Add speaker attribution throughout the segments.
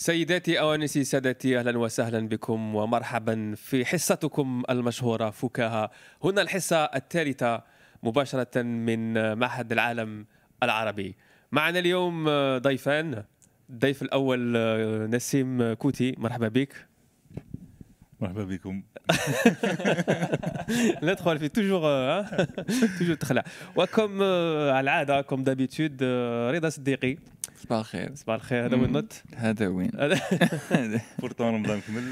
Speaker 1: سيداتي أوانسي سادتي أهلا وسهلا بكم ومرحبا في حصتكم المشهورة فكاهة. هنا الحصة الثالثة مباشرة من معهد العالم العربي. معنا اليوم ضيفان. الضيف الأول نسيم كوتي مرحبا بك.
Speaker 2: مرحبا بكم.
Speaker 1: ندخل في toujours toujours تخلع. وكم على العادة comme d'habitude رضا صديقي.
Speaker 3: صباح الخير.
Speaker 1: صباح الخير. هذا وين نط
Speaker 3: هذا وين؟
Speaker 2: pourtant رمضان كمل.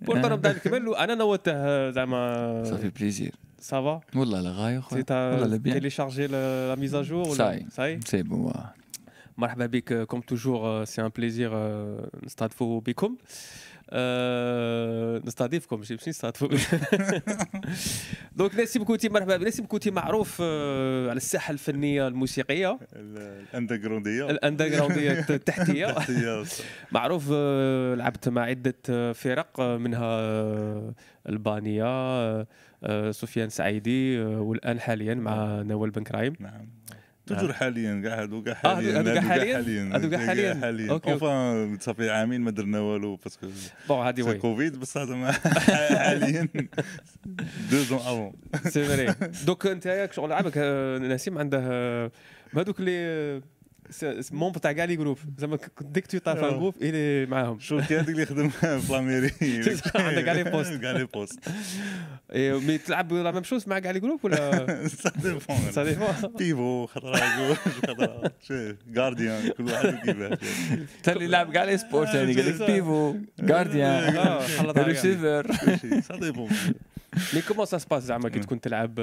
Speaker 1: pourtant رمضان كمل. وأنا نوته زعما.
Speaker 3: ça fait
Speaker 1: plaisir ça va
Speaker 3: والله لا غاية خويا
Speaker 1: والله لا bien. téléchargé la mise à jour
Speaker 3: ولا ça y est c'est bon
Speaker 1: مرحبا بك comme toujours c'est un plaisir نستضيفوا بكم نستضيفكم ماشي ماشي نستضيفوا donc نسيم كوتي مرحبا نسيم كوتي معروف على الساحة الفنية الموسيقية.
Speaker 2: الاندرغراونديه
Speaker 1: الاندرغراونديه التحتية. معروف لعبت مع عدة فرق منها ألبانية سفيان سعيدي والآن حاليا مع نوال بن كرايم
Speaker 2: نعم. toujours حاليا كاع هادو كاع
Speaker 1: حاليا؟ هادو كاع حاليا
Speaker 2: هادو
Speaker 1: كاع حاليا.
Speaker 2: حاليا اوفا صافي عامين ما درنا والو parce
Speaker 1: que bon هادي oui
Speaker 2: Covid بصح زعما حاليا. deux ans avant
Speaker 1: سي فري دوك أنت شغل لعبك نسيم عنده هذوك اللي مون تاع كاع لي جروب زعما ديك تو طاف ان جروب الي معاهم
Speaker 2: شوف كي هذاك اللي يخدم في لاميري
Speaker 1: عندك كاع لي بوست
Speaker 2: كاع لي بوست
Speaker 1: مي تلعب لا ميم شوز مع كاع لي جروب ولا
Speaker 2: سا ديفون
Speaker 1: سا ديفون
Speaker 2: بيفو خطره جوج خطره غارديان كل واحد كيفاه
Speaker 3: انت اللي لعب كاع لي سبورت يعني قال لك بيفو غارديان ريسيفر
Speaker 2: سا ديفون
Speaker 1: مي كومون سا سباس زعما كي تكون تلعب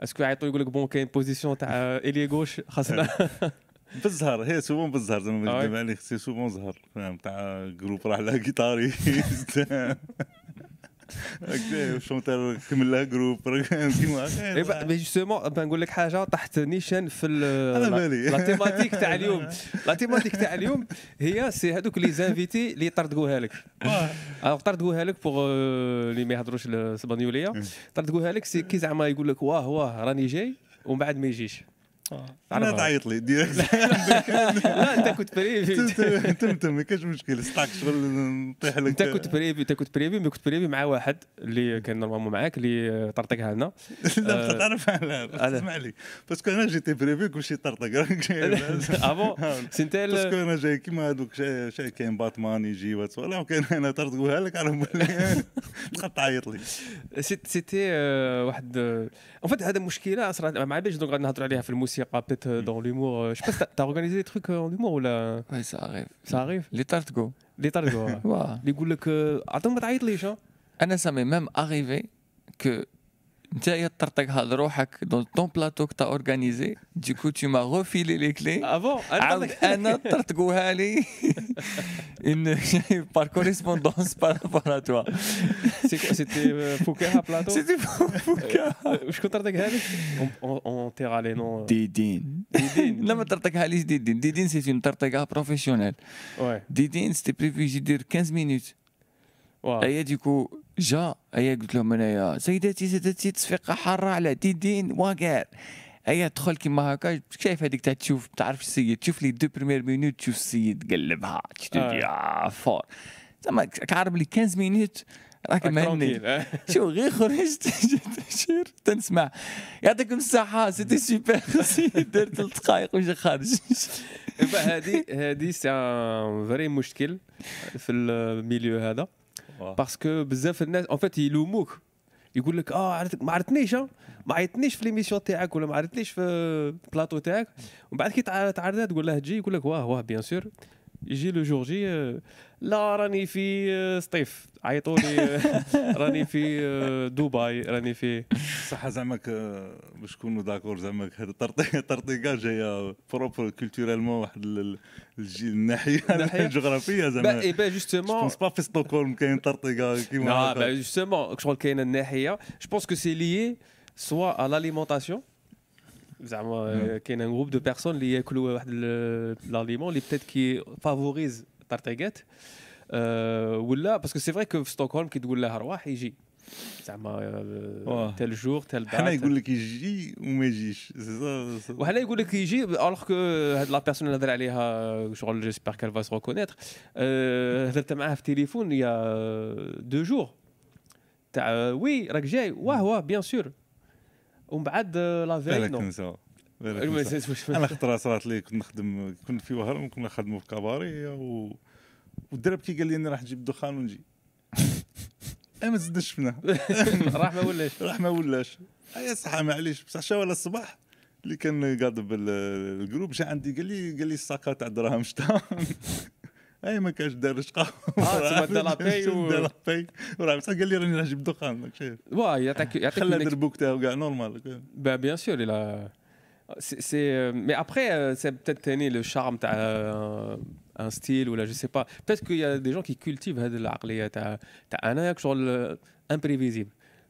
Speaker 1: اسكو يعيطوا يقول لك بون كاين بوزيسيون تاع الي غوش خاصنا
Speaker 2: بالزهر هي souvent بالزهر زعما ما نكذب عليك c'est souvent زهر فاهم؟ تاع groupe راح لها guitariste chanteur كمل لها groupe.
Speaker 1: كيما justement نقول لك حاجة تحت نيشان في
Speaker 2: على بالي
Speaker 1: la thématique تاع اليوم. la thématique تاع اليوم هي c'est هذوك les invités اللي يطردقوها لك. طردقوها لك بوغ اللي ما يهضروش الاسبانيوليه طردقوها لك سي كي زعما يقول لك واه واه راني جاي ومن بعد ما يجيش.
Speaker 2: أنا تعيط لي ديريكت
Speaker 1: لا انت كنت بريفي
Speaker 2: تمتم ما كاش مشكل ستاك شغل نطيح لك.
Speaker 1: انت كنت بريفي انت كنت بريفي مي كنت بريفي مع واحد اللي كان نورمالمون معاك اللي طرطقها لنا.
Speaker 2: لا تعرف على اسمع لي. باسكو أنا جيتي بريفي كلشي طرطق.
Speaker 1: آه. بون سي انت
Speaker 2: باسكو أنا جاي كيما هذوك شاي كاين باتمان يجي ولا وكاين أنا طرطقوها لك على بالي تبقى تعيط لي.
Speaker 1: سيتي واحد اون فيت هذا مشكلة صراحة ما عرفتش دونك غادي نهضروا عليها في الموسيقى. peut-être dans l'humour je sais pas t'as organisé des trucs en humour ou là
Speaker 3: ouais ça arrive
Speaker 1: ça arrive
Speaker 3: les tartgo
Speaker 1: les tartgo اللي يقول لك عطهم ما تعيطليش
Speaker 3: انا ça m'est même arrivé que dans ton plateau que tu as organisé. Du coup, tu m'as refilé les clés.
Speaker 1: Ah ah,
Speaker 3: Avant, une par correspondance par rapport à toi. C'était euh, Foucault
Speaker 1: plateau? C'était euh,
Speaker 3: Foucault. Euh,
Speaker 1: on, on taira les noms. Didine. Didine. Non,
Speaker 3: mais
Speaker 1: Tartaghalis
Speaker 3: Didine. Didine, c'est une Tartagha professionnelle. Ouais. Didine, c'était prévu, j'ai dire 15 minutes. Et du coup, يدير 15 مينوت هي ديكو جا هي قلت لهم انايا سيداتي سادتي تصفيقه حارة على ديدين واقع. هي تدخل كيما هكا شايف هذيك تاع تشوف تعرف السيد تشوف لي دو بريمير مينوت تشوف السيد قلبها. يا فور. زعما كعرب لي 15 minutes راك مهني. شو غير خرجت؟ شير تنسمع. يعطيكم الصحة. c'était super درت ثلاث دقائق وجا خارج.
Speaker 1: هذه هذه c'est vrai مشكل في ال milieu هذا. parce que بزاف الناس en fait يلوموك يقول لك آه عرفتك ما عرفتنيش ما عيطنيش في l'émission تاعك ولا ما عرفتنيش في البلاطو تاعك ومن بعد كي تعرضها تقول له تجي يقول لك واه واه bien sûr يجي le jour J لا راني في سطيف. عيطوا لي راني في دبي راني في.
Speaker 2: صح زعما باش نكونوا d'accord زعما هذا جاية propre culturellement واحد الناحية الجغرافية زعما.
Speaker 1: et ben justement
Speaker 2: je pas في ستوكهولم كاين طرطيقه كيما
Speaker 1: لا justement شغل كاين الناحيه je pense que c'est lié سوا ا لاليمونطاسيون زعما كاين ان جروب دو بيرسون اللي ياكلوا واحد لاليمون اللي بتيت كي فافوريز طرطيقات ولا باسكو سي فري كو في ستوكهولم كي تقول له ارواح يجي زعما تيل جور تيل دات
Speaker 2: حنا يقول لك يجي وما يجيش
Speaker 1: وحنا يقول لك يجي الوغ كو هاد لا بيرسون اللي هضر عليها شغل جيسبر كال فا ريكونيتر هضرت معاه في التليفون يا دو جور تاع وي راك جاي واه واه بيان سور ومن بعد la vérité nous
Speaker 2: أنا خطره صارت لي كنت نخدم كنت في وهران كنا نخدموا في cabaret و والدربكي قال لي أنا راح نجيب الدخان ونجي. ما تزدش منها.
Speaker 1: راح ما ولاش؟
Speaker 2: راح ما ولاش. اي صح معليش. بصح شا ولا الصباح اللي كان قاعد بال groupe جا عندي قال لي قال لي ال sac تاع دراهم شتا. أي ما كانش دار رشقه
Speaker 1: آه باي و
Speaker 2: لا باي وراه بصح قال لي راني نجيب دخان راك شايف
Speaker 1: واه يعطيك يعطيك
Speaker 2: خلى دربوك تاعو كاع نورمال.
Speaker 1: بيان سور إلى c'est mais après c'est peut-être le charme تاع un style ou là je sais pas. Peut-être qu'il y a des gens qui cultivent هذه العقليه تاع تاع أنا شغل imprévisible.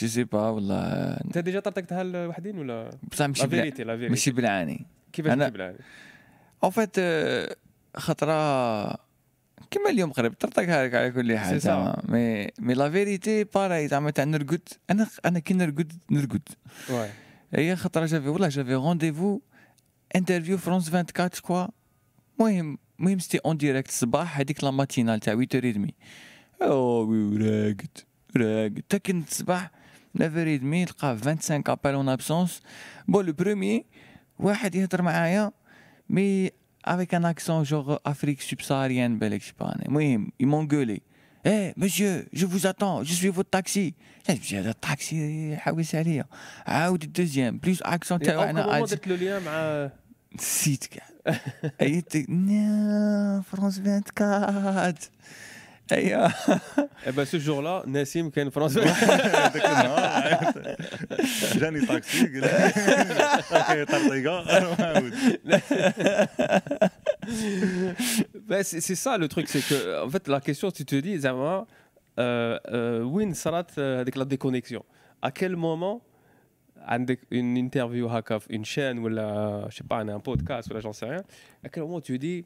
Speaker 3: جو سي با والله.
Speaker 1: انت déjà طرطقتها لوحدين ولا؟
Speaker 3: بصح ماشي
Speaker 1: vérité la vérité
Speaker 3: ماشي بالعاني.
Speaker 1: كيفاش ماشي بالعاني
Speaker 3: en fait خطرة كيما اليوم قريب. طرطقها لك على كل حال زعما mais mais la vérité pareil زعما تاع نرقد. أنا أنا كي نرقد نرقد. هي خطرة j'avais والله j'avais rendez-vous interview France 24 quoi المهم المهم c'était en direct الصباح هذيك la matinale تاع 8 30 أو راقد راقد. تا كنت الصباح 9 دمي تلقى 25 ابل اون ابسونس بون لو بروميي واحد يهضر معايا مي افيك ان اكسون جوغ افريك سوبساريان بالك شباني المهم يمون غولي ايه مسيو جو فوز اتون جو سوي فوت تاكسي مشي هذا الطاكسي حاوس عليا عاود الدوزيام بليس اكسون
Speaker 1: تاعو انا درت له ليا مع
Speaker 3: نسيت كاع ايت فرونس 24 ايوه
Speaker 1: با سو جور لا نسيم كان فرنسا
Speaker 2: هذاك النهار جاني طاكسي قال لي طرطيقه
Speaker 1: c'est ça le truc, c'est que en fait la question tu te dis زعما وين صارت هذيك لا ديكونيكسيون à quel moment عندك une interview هكا في une chaîne ولا je sais pas un podcast ولا j'en sais rien à quel moment tu dis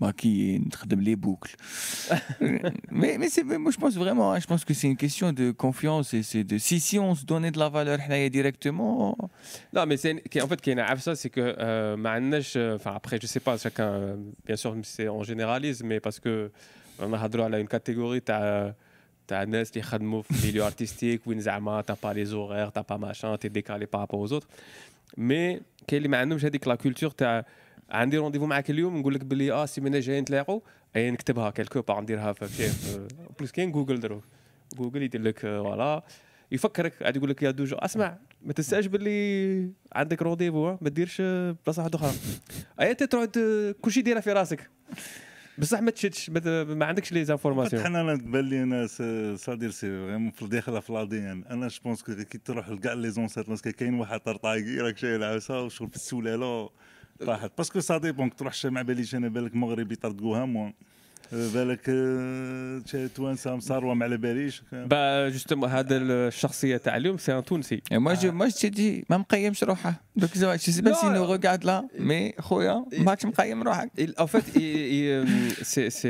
Speaker 3: maquiller, نخدم لي بوكل mais mais c'est moi je pense vraiment hein, je pense que c'est une question de confiance et c'est de si si on se donnait de la valeur حنايا directement
Speaker 1: non mais c'est en fait كاينه عفسه c'est que euh, ما عندناش enfin après je sais pas chacun bien sûr c'est en généralise mais parce que نهضروا على une catégorie تاع تاع الناس اللي يخدموا في الميليو ارتستيك وين زعما تا با لي زوغير تا با ماشان تي ديكالي بارابور اوز اوتر مي كاين اللي ما عندهمش هذيك لا كولتور تاع عندي rendez-vous معاك اليوم نقول لك باللي آه سيمانه جاية نتلاقوا أي نكتبها quelque part نديرها في plus كاين جوجل دروك. جوجل يدير لك voilà يفكرك عاد يقول لك يا déjà أسمع ما تنساش باللي عندك rendez-vous ما ديرش بلاصة واحدة أخرى. أي أنت تروح كلشي ديرها في راسك. بصح ما تشدش ما عندكش لي زانفورماسيون
Speaker 2: أنا تبان لي أنا صادير سي فريمون في داخله في لادي أنا جو بونس كي تروح لكاع لي زونسيت كاين واحد طرطاقي راك شايل العوسه وشغل في السلالة. طاحت باسكو سا ديبون تروح مع باليش أنا بالك مغربي طردقوها موان بالك توانسه مصاروه ما على باليش
Speaker 1: با جوستومون هذا الشخصيه تاع اليوم سي ان تونسي
Speaker 3: ما جو ما دي ما مقيمش روحه دوك جو سي با سي نو ريغارد لا مي خويا ماكش مقيم روحك
Speaker 1: ان فيت سي سي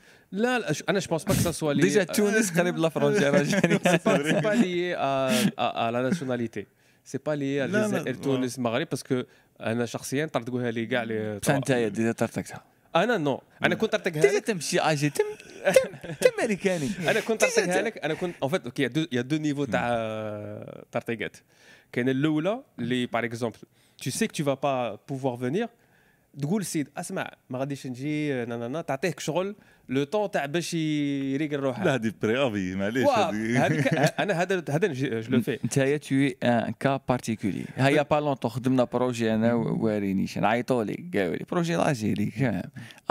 Speaker 1: لا لا انا جو بونس با كو سوا لي
Speaker 3: ديجا تونس قريب لا فرونتير الجيريان
Speaker 1: سي با لي ا لا ناسيوناليتي سي با لي تونس المغرب باسكو انا شخصيا طرطقوها لي كاع لي
Speaker 3: بصح انت ديجا طرطقتها
Speaker 1: انا نو انا كنت طرطقها
Speaker 3: لك تمشي اجي تم تم امريكاني
Speaker 1: انا كنت طرطقها لك انا كنت اون فيت يا دو نيفو تاع طرطقات كاين الاولى اللي باغ اكزومبل tu sais que tu vas pas pouvoir venir تقول سيد أسمع ما غاديش نجي نانا تعطيك شغل لو طون تاع باش يريق روحه
Speaker 2: لا هذه بري افي معليش.
Speaker 1: أنا هذا هذا جو لو في
Speaker 3: أنت تو ان كا بارتيكولي هيا با لونتون خدمنا بروجي أنا وارينيش نعيطوا لي قالوا لي بروجي لاجيري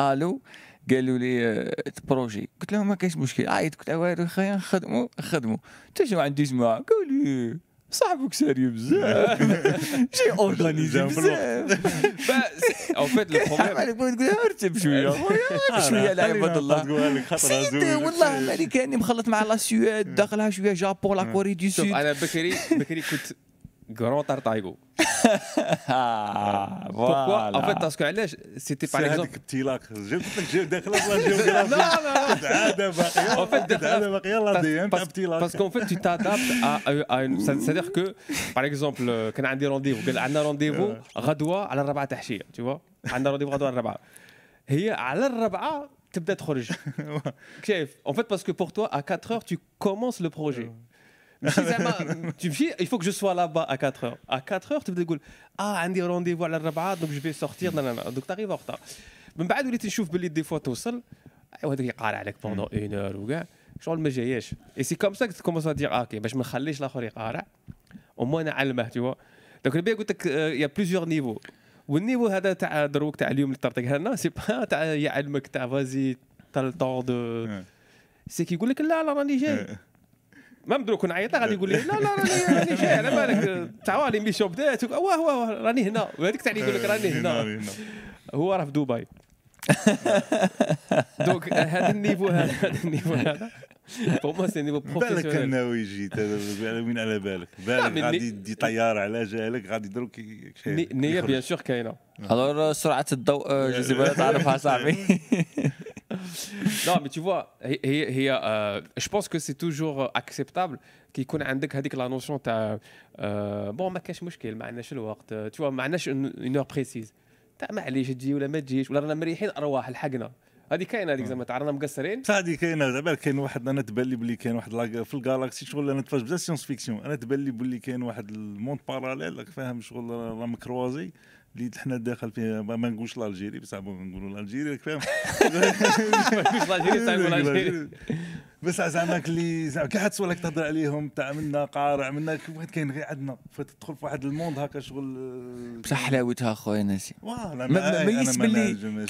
Speaker 3: ألو قالوا لي بروجي قلت لهم ما كاينش مشكل. عيط قلت نخدموا خدموا انت شنو عندي اسمع قالوا لي صاحبك ساري بزاف. شي اورغانيزي بزاف.
Speaker 1: أو فيت لو بروبليم
Speaker 3: عليك بغيت تقول ارتب شوية. شوية لا عباد الله. سيد والله امريكاني مخلط مع لا سويد داخلها شوية جابون لا كوري دي سود.
Speaker 1: أنا بكري بكري كنت Grand Tartaigo.
Speaker 3: ah,
Speaker 1: Pourquoi En fait, parce que علاش c'était par exemple
Speaker 2: petit lac. جبت لك جيب داخل الله جيوغرافي لا لا عاده باقي
Speaker 1: en fait
Speaker 2: عاده باقي يلا دي انت petit lac
Speaker 1: parce qu'en fait tu t'adaptes à à une c'est-à-dire que par exemple كان عندي رونديفو قال عندنا رونديفو غدوه على الربعه تحشيه tu vois عندنا رونديفو غدوه على الربعه هي على الربعه تبدا تخرج كيف en fait parce que pour toi à 4 heures tu commences le projet Tu me dis, il faut que je sois là-bas à 4 heures. À 4 heures, tu veux dire, ah, un rendez-vous à la Rabat, donc je vais sortir. Non, non, non. Donc tu arrives en retard. من بعد وليت نشوف باللي دي فوا توصل وهذاك يقارع عليك pendant une heure وكاع شغل ما جاياش et c'est comme ça commence à dire OK باش ما نخليش الآخر يقارع. au moins نعلمه tout donc البيع قلت لك يا plusieurs niveaux وال niveau هذا تاع دروك تاع اليوم اللي طرطقها لنا c'est pas تاع يعلمك تاع فازي تاع attends de ceux qui يقول لك لا لا راني جاي. ما نبدو كون عيط غادي يقول لي لا لا راني راني جاي على بالك تاع l'émission بدات واه واه راني هنا. وهذيك تاع يقول لك راني هنا. هو راه في دبي. donc هذا ال niveau هذا هذا ال niveau هذا. pour moi c'est niveau professionnel
Speaker 2: بالك كان ناوي يجي وين على بالك؟ بالك غادي يدي طيارة على جالك غادي يدروك
Speaker 1: النيه bien sûr كاينة.
Speaker 3: alors سرعة الضوء جاذبيه تعرفها صاحبي
Speaker 1: non, mais tu vois, euh, je pense que c'est toujours acceptable كي يكون عندك هذيك la notion تاع bon ما كاش مشكل ما عندناش الوقت tout ما عندناش une heure précise تاع معليش تجي ولا ما تجيش ولا رانا مريحين ارواح لحقنا هذه كاينة هذيك زعما رانا مقصرين
Speaker 2: هذه كاينة زعما كاين واحد أنا تبان لي بلي كاين واحد في ال galaxie شغل أنا تفرج بزاف science-fiction أنا تبان لي بلي كاين واحد ال monde parallèle فاهم شغل راه مcroisé اللي حنا داخل فيه ما نقولش الجزائري بصح نقولوا الجزائري راك فاهم؟ الجزائري بس زعما اللي زعما كاع حد لك تهضر عليهم تاع منا قارع منا كاين غير عندنا فتدخل في واحد الموند هكا شغل
Speaker 3: بصح حلاوتها خويا ناسي.
Speaker 2: ما
Speaker 3: ميز باللي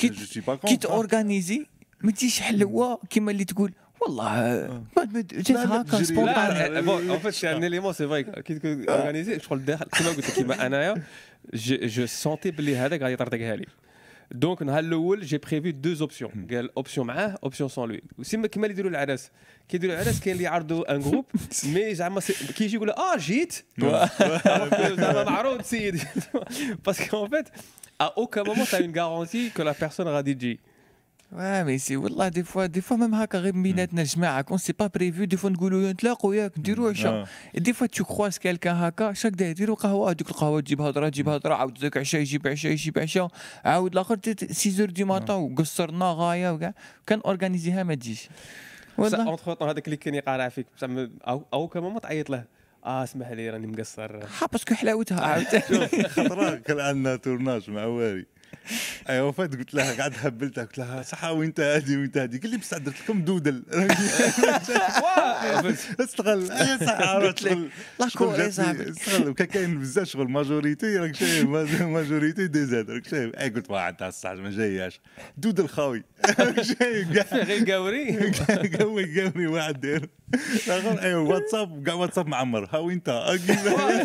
Speaker 3: كي تورغانيزي ما تجيش حلوة كيما اللي تقول والله جات هكا
Speaker 1: سبونتاني بون فيت سي ان اليمون سي فري كي تكون اورغانيزي شغل داخل كيما قلت لك كيما انايا جو سونتي بلي هذاك غادي يطردقها لي دونك النهار الاول جي بريفي دو اوبسيون قال اوبسيون معاه اوبسيون سون لوي سيما كيما اللي يديروا العراس كي يديروا العراس كاين اللي يعرضوا ان جروب مي زعما كي يجي يقول اه جيت زعما معروض سيدي باسكو اون فيت ا اوكا مومون تا اون غارونتي كو لا بيرسون غادي تجي
Speaker 3: Ouais, mais c'est والله دي فوا دي فوا ميم هكا غير بيناتنا جماعة كون سي با بريفو دي فوا نقولوا نتلاقوا ياك نديروا عشاء دي فوا تو كخواز كالكان هكا شاك دا يديروا قهوه هذيك القهوه تجيب هضره تجيب هضره عاود ذاك عشاء يجيب عشاء يجيب عشاء عاود الآخر 6 دي ماتان وقصرنا غايه وكاع كان اورغانيزيها ما تجيش
Speaker 1: والله اونتخ هذاك اللي كان يقارع فيك أو أو كمان ما تعيط له آه اسمح لي راني مقصر.
Speaker 3: ها باسكو حلاوتها. عاود
Speaker 2: خطرة كان عندنا تورناج مع واري أيوه وفات قلت لها قعدت هبلتها قلت لها صح وأنت هادي وأنت هادي. قال لي بس درت لكم دودل. استغل. أي صح
Speaker 3: قلت لك صاحبي
Speaker 2: استغل. وكان كاين بزاف شغل. ماجوريتي راك شايف ماجوريتي دي زاد راك شايف. أي قلت واحد تاع الصح ما جاياش. Doodle خاوي.
Speaker 1: شايف. غير قاوري
Speaker 2: قاوي قاوري واحد داير. ايوا واتساب كاع واتساب معمر هاو انت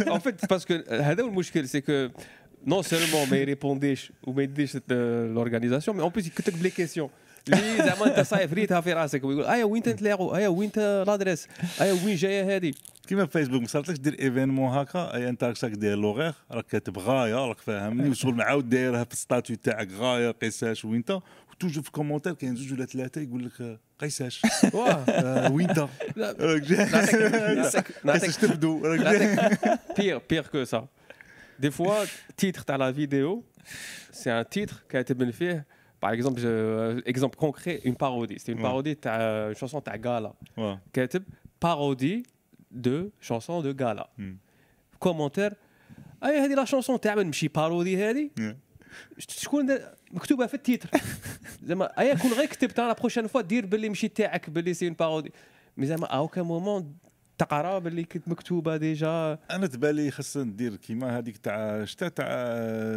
Speaker 1: en fait parce que هذا هو المشكل c'est que non seulement ما يrépondيش وما يديش l'organisation mais en plus يكتب لي question اللي زعما انت صايف ريتها في راسك ويقول ايا وين تنتلاقوا ايا وين l'adresse ايا وين جاية هذه
Speaker 2: كيما في فيسبوك ما صارتلكش دير événement هكا اي انت راك داير لوغير راك كاتب غايه راك فاهمني وشغل معاود دايرها في ال statut تاعك غايه قيساش وين توجو في كومونتير كاين زوج ولا ثلاثة يقول لك قيساش واه وين انت قيساش تبدو
Speaker 1: بيغ بيغ كو سا Des fois, titre à la vidéo, c'est un titre qui a été bénéfié. Par exemple, je, euh, exemple concret, une parodie. C'est une parodie de une chanson de Gala. Ouais. Qui a été parodie de chanson de Gala. Hmm. Commentaire. اي هذه لا شونسون تاع ماشي بارودي هذه شكون مكتوبه في التيتر زعما اي كون غير كتبت لا بروشين فوا دير باللي ماشي تاعك باللي سي اون بارودي مي زعما اوكا مومون تقرا باللي كنت مكتوبة ديجا.
Speaker 2: أنا تبالي خاصنا ندير كيما هذيك تاع شتا تاع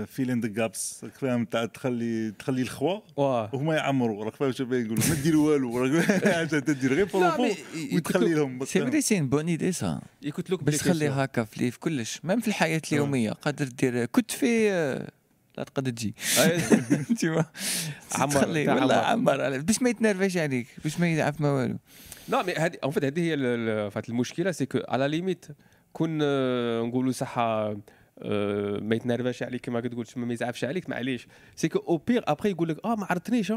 Speaker 2: فيلين ذا جابس فاهم تاع تخلي تخلي الخوا وهما يعمروا راك فاهم شنو يقولوا ما دير والو راك تدير غير بروفو وتخلي لهم
Speaker 3: سي فري سي بون ايدي سا يكوت لوك باش تخلي هكا في كلش même في الحياة اليومية قادر دير كنت في لا تقدر تجي. تيما عمر ولا عمر. باش ما يتنرفش عليك باش ما يعرف ما والو.
Speaker 1: لا mais هذه en fait هذه هي المشكلة c'est que على limite quand نقولوا صح ما يتنرفاش عليك كما تقول ما يزعفش عليك معليش. c'est que au pire après يقول لك آه ما عرضتنيش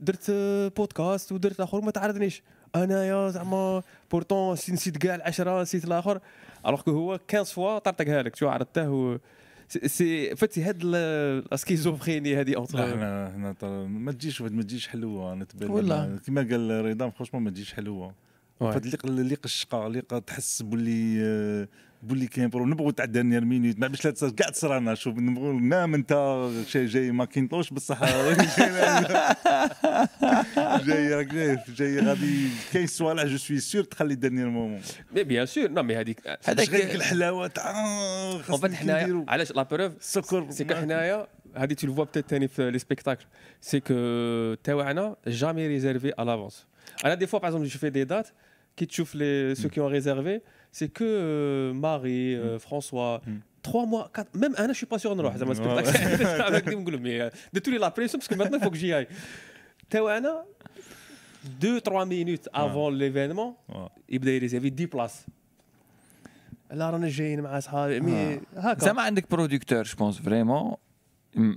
Speaker 1: درت بودكاست ودرت آخر ما تعرضنيش. انايا زعما بورتون نسيت كاع العشرة نسيت الآخر. الوغ كو هو 15 فوا طرطقها لك شو عرضته سي فهمتي هاد السكيزوفريني هذه
Speaker 2: اونتر إحنا هنا ما تجيش ما تجيش حلوة أنا تبان كما قال رضا فرونشمون ما تجيش حلوة. فهاد اللي قشقه اللي تحس باللي بولي كاين برو نبغوا تاع دانيير مينوت ما باش كاع تصرانا شوف نبغوا نام أنت شي جاي ماكينتوش بصح جاي راك جاي جاي غادي. كاين صوالح جو سوي سور تخلي دانيير مومون
Speaker 1: مي بيان سور نو مي هذيك
Speaker 2: هذاك الحلاوة. تاع
Speaker 1: فيت حنايا علاش؟ لا بروف السكر سي حنايا هذه تو الفوا بتيت ثاني في لي سبيكتاكل سي كو تاوعنا جامي ريزيرفي ا لافونس أنا دي فوا باغ اكزومبل جو في دي دات كي تشوف لي سو كي اون ريزيرفي c'est que euh, Marie, euh, mm. François, mm. trois mois, quatre, même un an, je suis pas sûr de نروح زعما spectacle avec des نقول mais de tous les la pression parce que maintenant il faut que j'y aille. توا 2 3 minutes avant l'événement يبدا يريزيرفي 10 بلاص لا رانا جايين مع اصحابي مي
Speaker 3: هكا زعما عندك بروديكتور جو بونس فريمون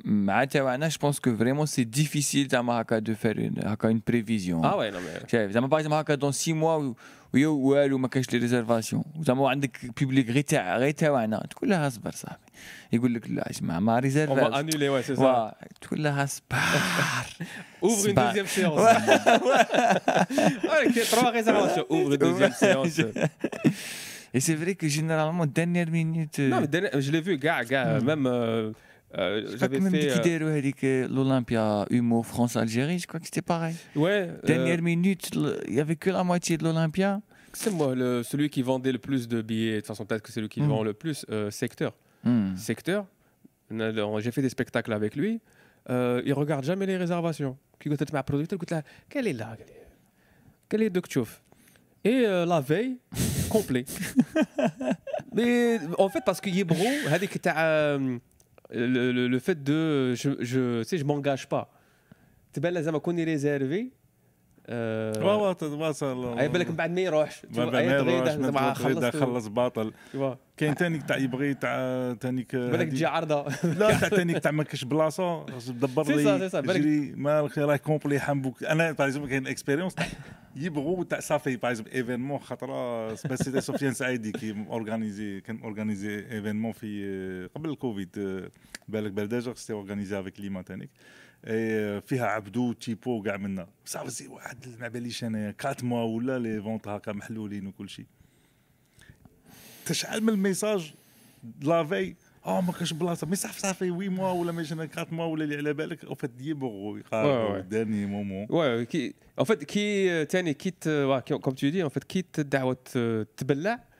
Speaker 3: مع تاعنا جو بونس كو فريمون سي ديفيسيل زعما هكا دو فير هكا اون بريفيزيون اه وي شايف زعما باغ اكزومبل هكا دون 6 موا ويو والو ما كاينش لي ريزيرفاسيون. زعما عندك بيبليك غير تاع غير تاعنا تقول لها اصبر صاحبي. يقول لك لا اسمع ما ريزيرف
Speaker 1: اون انولي وي سي
Speaker 3: تقول لها اصبر.
Speaker 1: اوفر اون دوزيام سيونس تروا ريزيرفاسيون اوفر دوزيام سيونس
Speaker 3: Et c'est vrai que généralement, dernière minute.
Speaker 1: Non, mais je l'ai vu, gars, gars, même.
Speaker 3: Euh, Je crois que même fait, euh... l'Olympia Humo France-Algérie, je crois que c'était pareil.
Speaker 1: Ouais.
Speaker 3: Dernière euh, minute, il n'y avait que la moitié de l'Olympia.
Speaker 1: C'est moi, le, celui qui vendait le plus de billets, de toute façon, peut-être que c'est lui qui hmm. vend le plus, euh, Secteur. Mmh. Secteur, j'ai fait des spectacles avec lui, euh, il ne regarde jamais les réservations. Quelle est là Quelle est Dokchouf Et la veille, complet. Mais en fait, parce que Yebro, le, le, fait de je, je sais je m'engage pas. Tu sais ben, qu'on
Speaker 2: est réservé آه تواصل
Speaker 1: أي بالك من بعد ما يروحش
Speaker 2: ما خلص خلص باطل. كاين ثاني تاع يبغي تاع ثاني
Speaker 1: بالك تجي عرضة.
Speaker 2: لا تاع ثاني تاع ما كاش بلاصه دبر لي جري ما راه كومبلي حنبوك. أنا باغ اكزومبل كاين اكسبيريونس يبغوا تاع صافي باغ اكزومبل ايفينمون خطرة. سيتي سفيان سعيدي كي اورغانيزي كان اورغانيزي ايفينمون في قبل الكوفيد. بالك برداجه سيتي اورغانيزي افيك ليما تانيك. فيها عبدو تيبو كاع منا. صافي واحد ما باليش أنا 4 موا ولا لي فونت هكا محلولين وكل شيء تشعل من الميساج لافي آه ما كاش بلاصة. مي صافي صافي وي موا ولا ماشي 4 موا ولا اللي على بالك. أو فات يبغوا يقاربوا داني مومون
Speaker 1: وي كي ان فات كي ثاني كي كوم تو دي ان فات كي الدعوه تبلع؟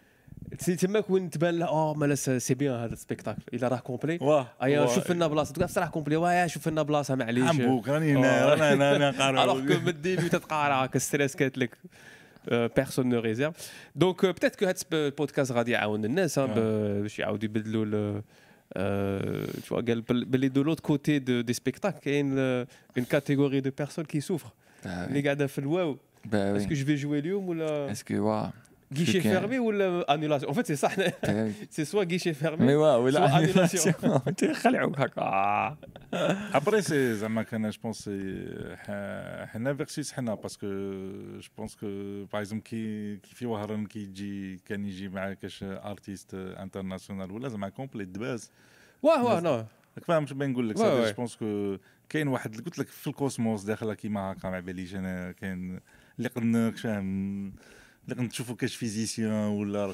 Speaker 1: تماك وين تبان له آه مالا سي بيان هذا السبيكتاكل. الا راه كومبلي. ايا شوف لنا بلاصة. تقول راه كومبلي. واه شوف لنا بلاصة معليش.
Speaker 2: عمبوك راني هنا راني هنا
Speaker 1: قارع الوغ كو من الديبي تتقارع هكا ستريس كانت لك Personne ne réserve donc peut-être que هذا البودكاست غادي يعاون الناس باش يعاودوا يبدلوا tu vois باللي de l'autre côté des spectacles كاين une catégorie de personnes qui souffrent اللي قاعدة في الواو est-ce que je vais jouer اليوم ولا
Speaker 3: est-ce que واه
Speaker 1: guichet fermé ou annulation En fait, c'est ça. c'est soit guichet fermé, soit annulation.
Speaker 2: Après, c'est je pense, حنا versus حنا parce que je pense que par exemple كي كي في وهران كي يجي كان يجي معاه كاش artiste international ولا زعما complet de base
Speaker 1: واه واه non
Speaker 2: فاهم شنو بغي نقول لك je pense que كاين واحد قلت لك في الكوسموس داخله كيما هكا ما باليش أنا كاين اللي قد فاهم اللي نشوفوا كاش physicien ولا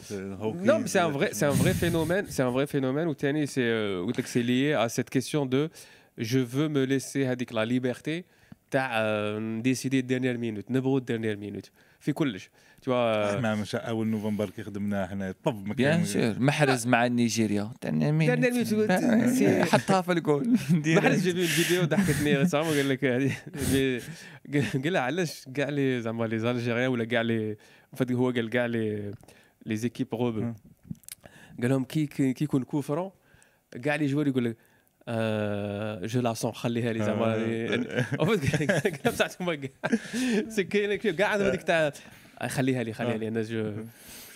Speaker 1: Non, c'est un vrai, c'est un vrai phénomène, c'est un vrai phénomène où Tani, c'est, euh, c'est lié à cette question de je veux me laisser avec la liberté تاع décider dernière minute نبغوا dernière minute. في كلش
Speaker 2: tu vois إحنا مش اول نوفمبر كي خدمنا إحنا طب
Speaker 3: mais bien sûr محرز مع نيجيريا حطها في الجول
Speaker 1: محرز جاب الفيديو ضحكتني زعما قال لك قال لها علاش كاع les زعما les Algériens ولا كاع les هو قال كاع les les équipes d'Europe. قال لهم كي كي يكون coup franc كاع les joueurs يقول لك je la sens خليها لي زعما. بصح si كاين كاع عندهم هذيك تاع خليها لي خليها لي. أنا je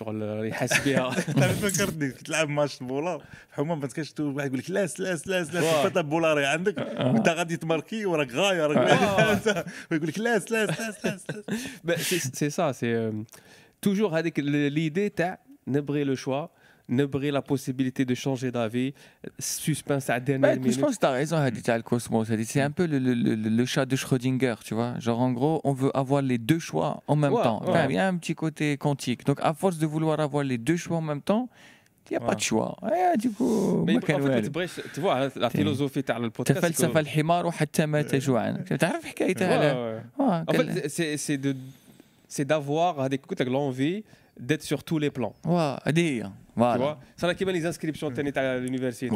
Speaker 1: شغل يحس بها
Speaker 2: فكرتني كنت تلعب ماتش البولا حما ما تكونش واحد يقول لك laisse laisse laisse laisse فتا بولاري عندك وانت غادي تماركي وراك غاية راك ويقول لك laisse laisse laisse لاس
Speaker 1: سي سا سي توجور هذيك ليدي تاع نبغي لو شوا نبغي لا بوسيبيليتي دو شونجي دافي suspense à dernière minute.
Speaker 3: Je pense que tu as raison, Hadith Al-Cosmos. C'est un peu le, le, le, le, chat de Schrödinger, tu vois. Genre, en gros, on veut avoir les deux choix en même ouais, temps. Ouais. Il y a un petit côté quantique. Donc, à force de vouloir avoir les deux choix en même temps, il n'y a ouais. pas de choix. Ouais, du coup,
Speaker 1: mais en fait, tu vois, la philosophie تاع البودكاست
Speaker 3: تفلسف الحمار وحتى مات جوعا تعرف حكايتها
Speaker 1: En fait, c'est de c'est d'avoir هذيك قلت لك l'envie d'être sur tous les plans.
Speaker 3: Ouais, voilà.
Speaker 1: Ça n'a pas les inscriptions à l'université.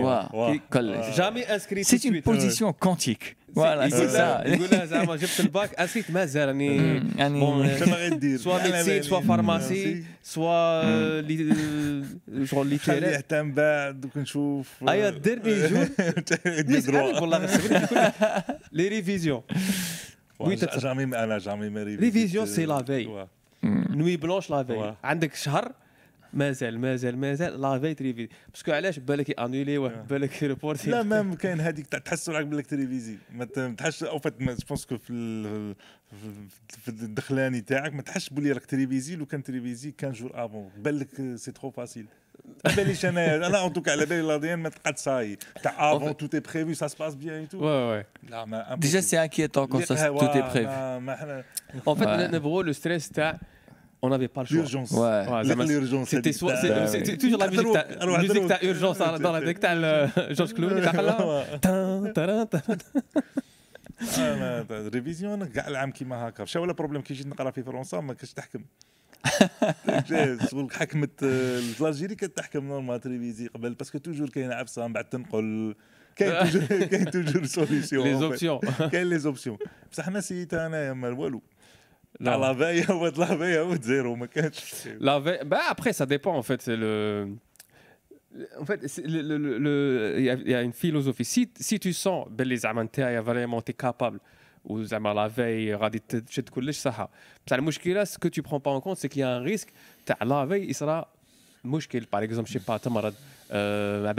Speaker 1: Jamais inscrit.
Speaker 3: C'est une position quantique. Voilà, c'est ça.
Speaker 1: J'ai fait le bac, inscrit Mazel. Soit médecine, soit pharmacie, soit genre littéraire. Ah, il y a dernier jour. Les révisions.
Speaker 2: Oui, jamais, jamais mes
Speaker 1: révisions. c'est la veille. نوي بلونش لا في عندك شهر مازال مازال مازال لا في ت réviser parce que علاش بالك annulé بالك reporté
Speaker 2: la même كاين هذيك تحسوا راك بالك ت réviser ما تحسش au fait parce que في في الدخلاني تاعك ما تحسش بلي راك ت réviser لو كان ت réviser qu'un jour avant بالك c'est trop facile على باليش أنا أنا en tout cas على بالي لاديان ما تقعد صاي. تاع avant tout est prévu ça se passe bien et
Speaker 1: tout oui oui
Speaker 3: لا mais déjà c'est inquiétant quand ça tout est prévu
Speaker 1: en fait نبغوا le stress تاع on n'avait pas le choix.
Speaker 2: L'urgence.
Speaker 1: Ouais. ouais
Speaker 2: l'urgence.
Speaker 1: C'était soit, c'est, toujours la musique, تاع, musique تاع urgence dans la musique t'as Georges Clooney
Speaker 2: أنا révision كاع العام كيما هكا مشى ولا problème كي جيت نقرا في فرنسا ما كنتش تحكم حكمت l'Algérie كانت تحكم normal ت réviser قبل parce que toujours كاين عبسه من بعد تنقل كاين toujours كاين toujours solution
Speaker 1: les options
Speaker 2: كاين les options بصح حنا سيتها انايا ما والو La veille, on va
Speaker 1: la veille, après, ça dépend en fait. C'est. En fait, il le, le, y, a une philosophie. Si, si tu sens que tu es vraiment capable, ou la veille, tu as ça. المشكلة, ce que tu prends pas en compte, c'est qu'il y a un risque. La veille, il sera. Par exemple, je ne sais pas, tu euh, as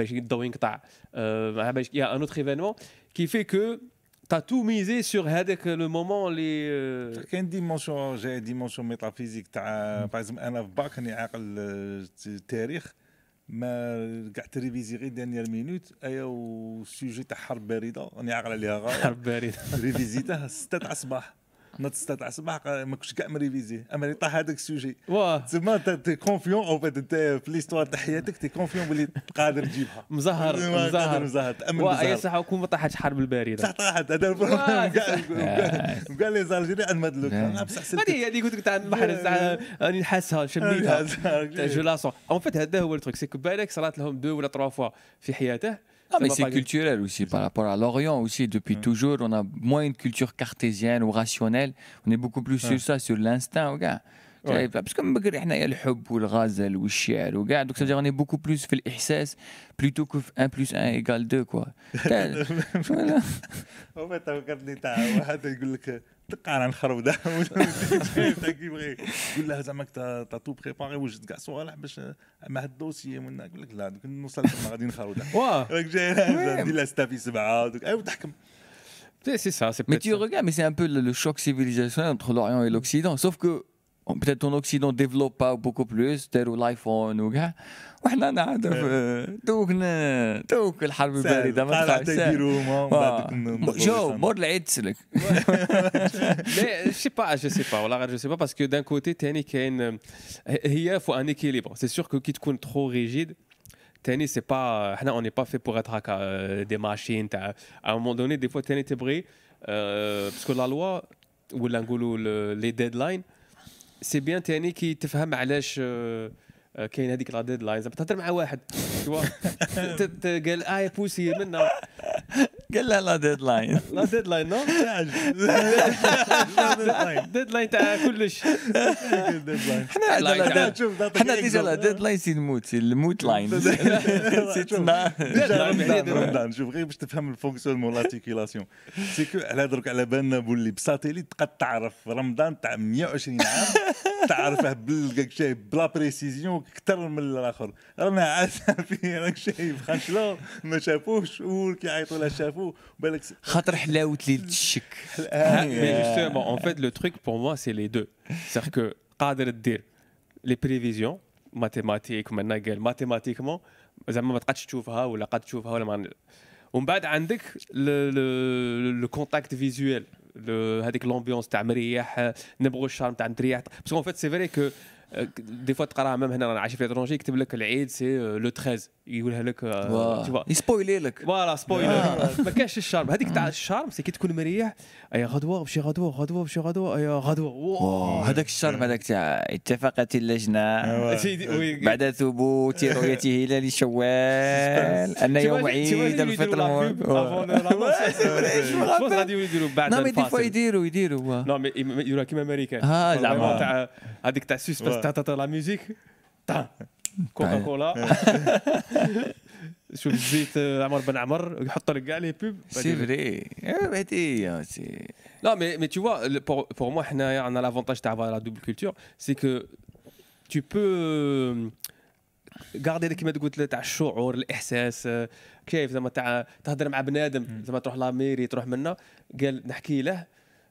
Speaker 1: euh, un autre événement qui fait que. T'as tout misé sur هذاك le moment les
Speaker 2: كاين dimension جاي dimension métaphysique تاع باغ أنا في باك راني عاقل التاريخ ما كاع ت réviser غير dernière minute ايا و sujet تاع حرب بارده راني عاقل عليها غايه
Speaker 1: حرب بارده
Speaker 2: révisé ته 6 تاع الصباح نوض 6 تاع الصباح ما كنتش كاع م réviser اما طاح هذاك ال sujet. تسمى t'es confiant en fait انت في l'histoire تاع حياتك t'es confiant بلي قادر تجيبها.
Speaker 1: مزهر مزهر.
Speaker 2: مزهر.
Speaker 1: تأمن مزهر اي صح وكون ما طاحتش حرب البارده.
Speaker 2: صح طاحت. هذا كاع les Algériens عند مدلوك.
Speaker 1: هذه هذه قلت لك تاع البحر راني نحسها شميتها. je la sens. en fait هذا هو ال truc c'est بالك صرات لهم deux ولا trois fois في حياته
Speaker 3: Mais c'est culturel aussi par rapport à l'Orient aussi. Depuis toujours, on a moins une culture cartésienne ou rationnelle. On est beaucoup plus sur ça, sur l'instinct, gars. باسكو من بكري حنايا الحب والغزل والشعر وكاع دوك سادير راني بوكو بلوس في الاحساس بلوتو كو في 1 بلس 1 ايكال 2 كوا
Speaker 2: فوالا هو فكرتني تاع واحد يقول لك تقع على الخروده كيبغي يقول لها زعما تا تو بريباري وجد كاع صوالح باش مع هاد الدوسي من يقول لك لا دوك نوصل غادي نخروده واه راك جاي دير لها ستا في سبعه ايوا تحكم
Speaker 1: C'est ça, c'est
Speaker 3: Mais tu regardes, mais c'est un peu le, le choc civilisationnel entre l'Orient et l'Occident. Sauf que peut-être en Occident développe pas beaucoup plus داروا الايفون وكاع وحنا نعرف دوك دوك الحرب البارده ما تخافش جو مور العيد تسلك
Speaker 1: مي سي با جو سي با والله غير جو سي با باسكو دان كوتي تاني كاين هي فو ان اكيليبر سي سور كو كي تكون ترو ريجيد تاني سي با حنا اوني با في بوغ اتر هكا دي ماشين تاع ا مومون دوني دي فوا تاني تبغي باسكو لا لوا ولا نقولوا لي ديدلاين c'est bien تاني كي تفهم علاش كاين هذيك la deadline زعما تهضر مع واحد قال آه بوسي منا
Speaker 3: قال لها la deadline
Speaker 1: la deadline no deadline تاع كلش.
Speaker 3: حنا حنا déjà la deadline c'est الموت c'est الموت line
Speaker 2: رمضان. شوف غير باش تفهم ال fonctionnement l'articulation c'est que على درك على بالنا بلي ب satellite تقد تعرف رمضان تاع 120 عام تعرفه ب la précision أكثر من الآخر. رانا عاد فيه راك شايف خاشلو ما شافوش. وكيعيطوا له شافوه. بالك
Speaker 3: خاطر حلاوة ليلة الشك.
Speaker 1: mais justement en fait le truc pour moi c'est لي دو سيغ que قادر دير les prévisions mathématique منا قال mathématiquement زعما ما تقدش تشوفها ولا قد تشوفها ولا ما ومن بعد عندك le contact visuel هذيك l'ambiance تاع مريح نبغوا ال charme تاع نتريح parce qu'en fait c'est vrai que des fois تقراها même هنا رانا عايشين في l'étranger يكتب لك العيد c'est le 13 يقولها لك
Speaker 3: يسبويلي لك.
Speaker 1: voilà spoiler ما كانش ال charme هذيك تاع ال charme c'est que تكون مريح أي غدوة بشي غدوة غدوة بشي غدوة أي غدوة.
Speaker 3: هذاك ال charme هذاك تاع اتفقت اللجنة. بعد ثبوت رؤيه هلال شوال. أن يوم عيد الفطر
Speaker 1: غادي يديروا بعد
Speaker 3: non mais des fois يديروا يديروا.
Speaker 1: non mais يديروها كيما امريكان
Speaker 3: آه زعما
Speaker 1: هذيك تاع suspense تاع la musique كوكا كولا شوف الزيت عمر بن عمر يحط لك كاع les pubs
Speaker 3: c'est vrai هذه c'est
Speaker 1: la mais mais tu vois pour moi حنايا عندنا l'avantage تاع la double culture c'est que tu peux garder كيما قلت تاع الشعور الاحساس كيف؟ زعما تاع تهضر مع بنادم زعما تروح la mairie تروح منا قال نحكي له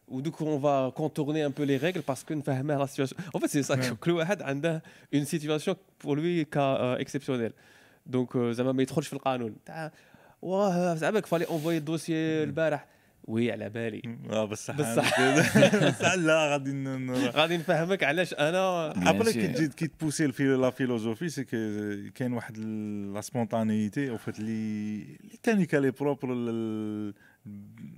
Speaker 1: ودوك اون فا كونتورني ان بو لي ريغل باسكو نفهمه لا سيتياسيون ان فيت سي سا كل واحد عنده اون سيتياسيون بور لوي كا اكسبسيونيل دونك زعما ما يدخلش في القانون تاع واه زعما فالي اونفوي الدوسيي البارح وي على بالي
Speaker 2: اه بصح
Speaker 1: بصح
Speaker 2: بصح لا غادي
Speaker 1: غادي نفهمك علاش انا
Speaker 2: ابري كي تجي كي تبوسي لا فيلوزوفي سي كاين واحد لا سبونتانيتي او فات اللي اللي تاني كالي بروبر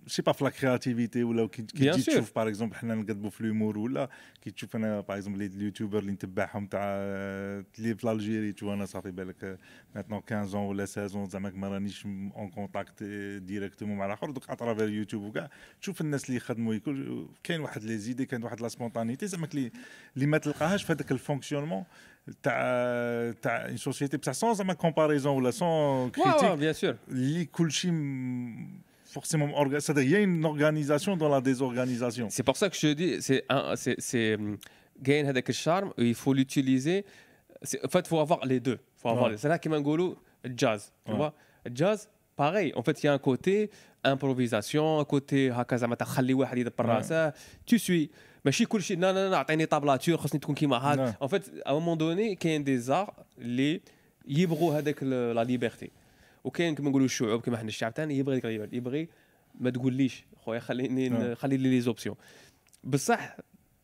Speaker 2: سي با في لا كرياتيفيتي ولا كي تجي تشوف باغ اكزومبل حنا نقدموا في لومور ولا كي تشوف أنا باغ اكزومبل اليوتيوبر اللي نتبعهم تاع اللي في الجيري تو أنا صافي بالك ماتنون 15 ولا 16 زعما ما رانيش اون كونتاكت ديريكتومون مع الآخر دوك اترافير يوتيوب وكاع تشوف الناس اللي يخدموا كاين واحد لي زيدي كاين واحد لا سبونتانيتي زعما اللي ما تلقاهاش في هذاك الفونكسيونمون تاع تاع اون سوسيتي بصح سون زعما كومباريزون ولا سون
Speaker 1: كريتيك بيان سور
Speaker 2: اللي كلشي forcément c'est-à-dire il y a une organisation dans la désorganisation.
Speaker 1: C'est pour ça que je dis c'est c'est gain هذاك الشارم il faut l'utiliser en fait il faut avoir les deux faut avoir c'est là كيما نقولوا الجاز tu vois الجاز pareil en fait il y a un côté improvisation un côté هكا زعما تخلي واحد يدبر راسه tu suis ماشي كل شيء لا لا لا اعطيني طابلاتور خصني تكون كيما هاد en fait à un moment donné كاين دي زار اللي يبغوا هذاك لا ليبرتي وكاين كما نقولوا الشعوب كما إحنا الشعب تاعنا يبغي يبغي, يبغي. ما تقوليش خويا خليني خلي لي لي زوبسيون. بصح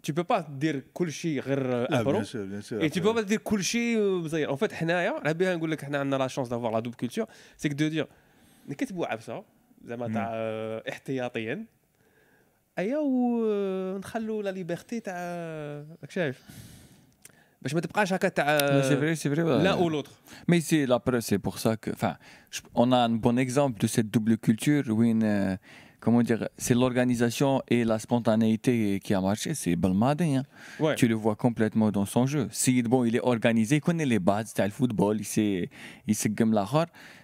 Speaker 1: tu peux pas دير كل شيء غير أبرو. اي tu peux pas دير كل شيء مزير اون فيت حنايا على بها نقول لك حنا عندنا لا شونس دافوار لا دوب كولتور سي دو دير نكتبوا عبسه زعما تاع احتياطيا. أيا ونخلوا لا ليبرتي تاع راك شايف. Bah, euh,
Speaker 3: c'est vrai, c'est vrai.
Speaker 1: L'un ou l'autre.
Speaker 3: Mais c'est la preuve, c'est pour ça que. On a un bon exemple de cette double culture euh, comment dire, c'est l'organisation et la spontanéité qui a marché. C'est Belmadi. Hein. Tu le vois complètement dans son jeu. Si bon, il est organisé, il connaît les bases, c'est le football, il sait, il sait la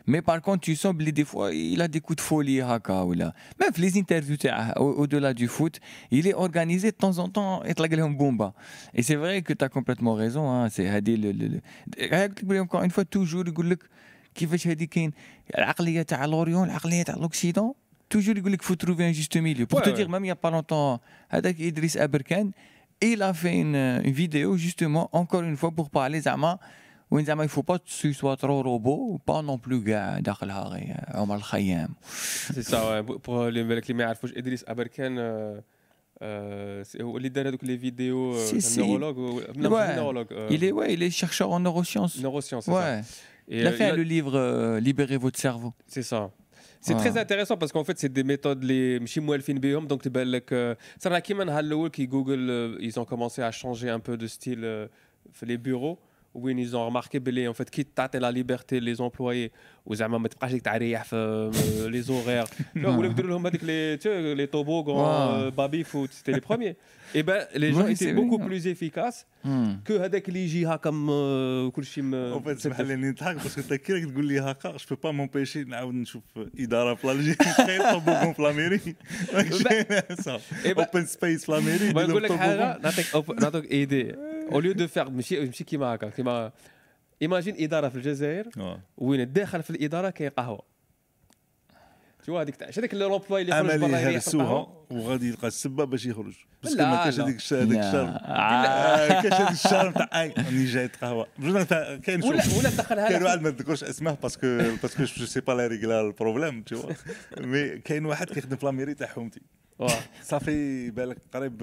Speaker 3: Mais par contre, tu sens que des fois, il a des coups de folie. Haka, ou là. Même les interviews, au-delà du foot, il est organisé de temps en temps. Et c'est vrai que tu as complètement raison. Hein. C'est encore une fois, toujours, il كيفاش هذه كاين العقليه تاع لوريون العقليه تاع لوكسيدون توجور يقول لك فو تروفي ان جوست ميليو بور تو دير ميم يا با لونتون هذاك ادريس ابركان il a fait une, une vidéo justement encore une fois pour parler زعما وين زعما يفو با سو سوا ترو روبو با نون بلو كاع داخلها غير عمر الخيام
Speaker 1: سي سا بور اللي بالك اللي ما يعرفوش ادريس ابركان هو اللي دار هذوك لي فيديو نيرولوج
Speaker 3: نيرولوج il est ouais il est chercheur en neurosciences
Speaker 1: neurosciences
Speaker 3: ouais il a fait le livre euh, Libérez votre cerveau.
Speaker 1: C'est ça. C'est très intéressant parce qu'en fait, c'est des méthodes les donc ça va qui Google euh, ils ont commencé à changer un peu de style euh, les bureaux où ils ont remarqué que en fait qui la liberté les employés وزعما ما تبقاش ديك تعريح في لي زوغير ولاو يديروا لهم هذيك لي لي توبوغون بابي فوت سيتي لي بروميي اي بان لي جون ايتي بوكو بلوز افيكاس كو هذاك اللي يجي هكا كل شيء
Speaker 2: اون فيت اسمح لي نضحك باسكو انت كي تقول لي هكا جو با مونبيشي نعاود نشوف اداره في الجيري تخيل توبوغون في لاميري اوبن سبيس في لاميري
Speaker 1: نقول لك حاجه نعطيك نعطيك ايدي أو ليو دو فيغ ماشي ماشي كيما هكا كيما ايماجين إدارة في الجزائر وين داخل في الإدارة كاين قهوة. شو هذيك تاع؟ هذاك لومبلوي اللي
Speaker 2: يخرج برا يريحوا وغادي يلقى السبة باش يخرج. بس ما كاينش هذيك الشهر هذيك الشهر كاينش هذيك الشهر تاع اي راني جاي قهوة. كاين
Speaker 1: ولا ولا دخلها
Speaker 2: كاين واحد ما نذكرش اسمه باسكو باسكو جو سي با لا ريغلا البروبليم تو مي كاين واحد كيخدم في لاميري تاع حومتي. صافي بالك قريب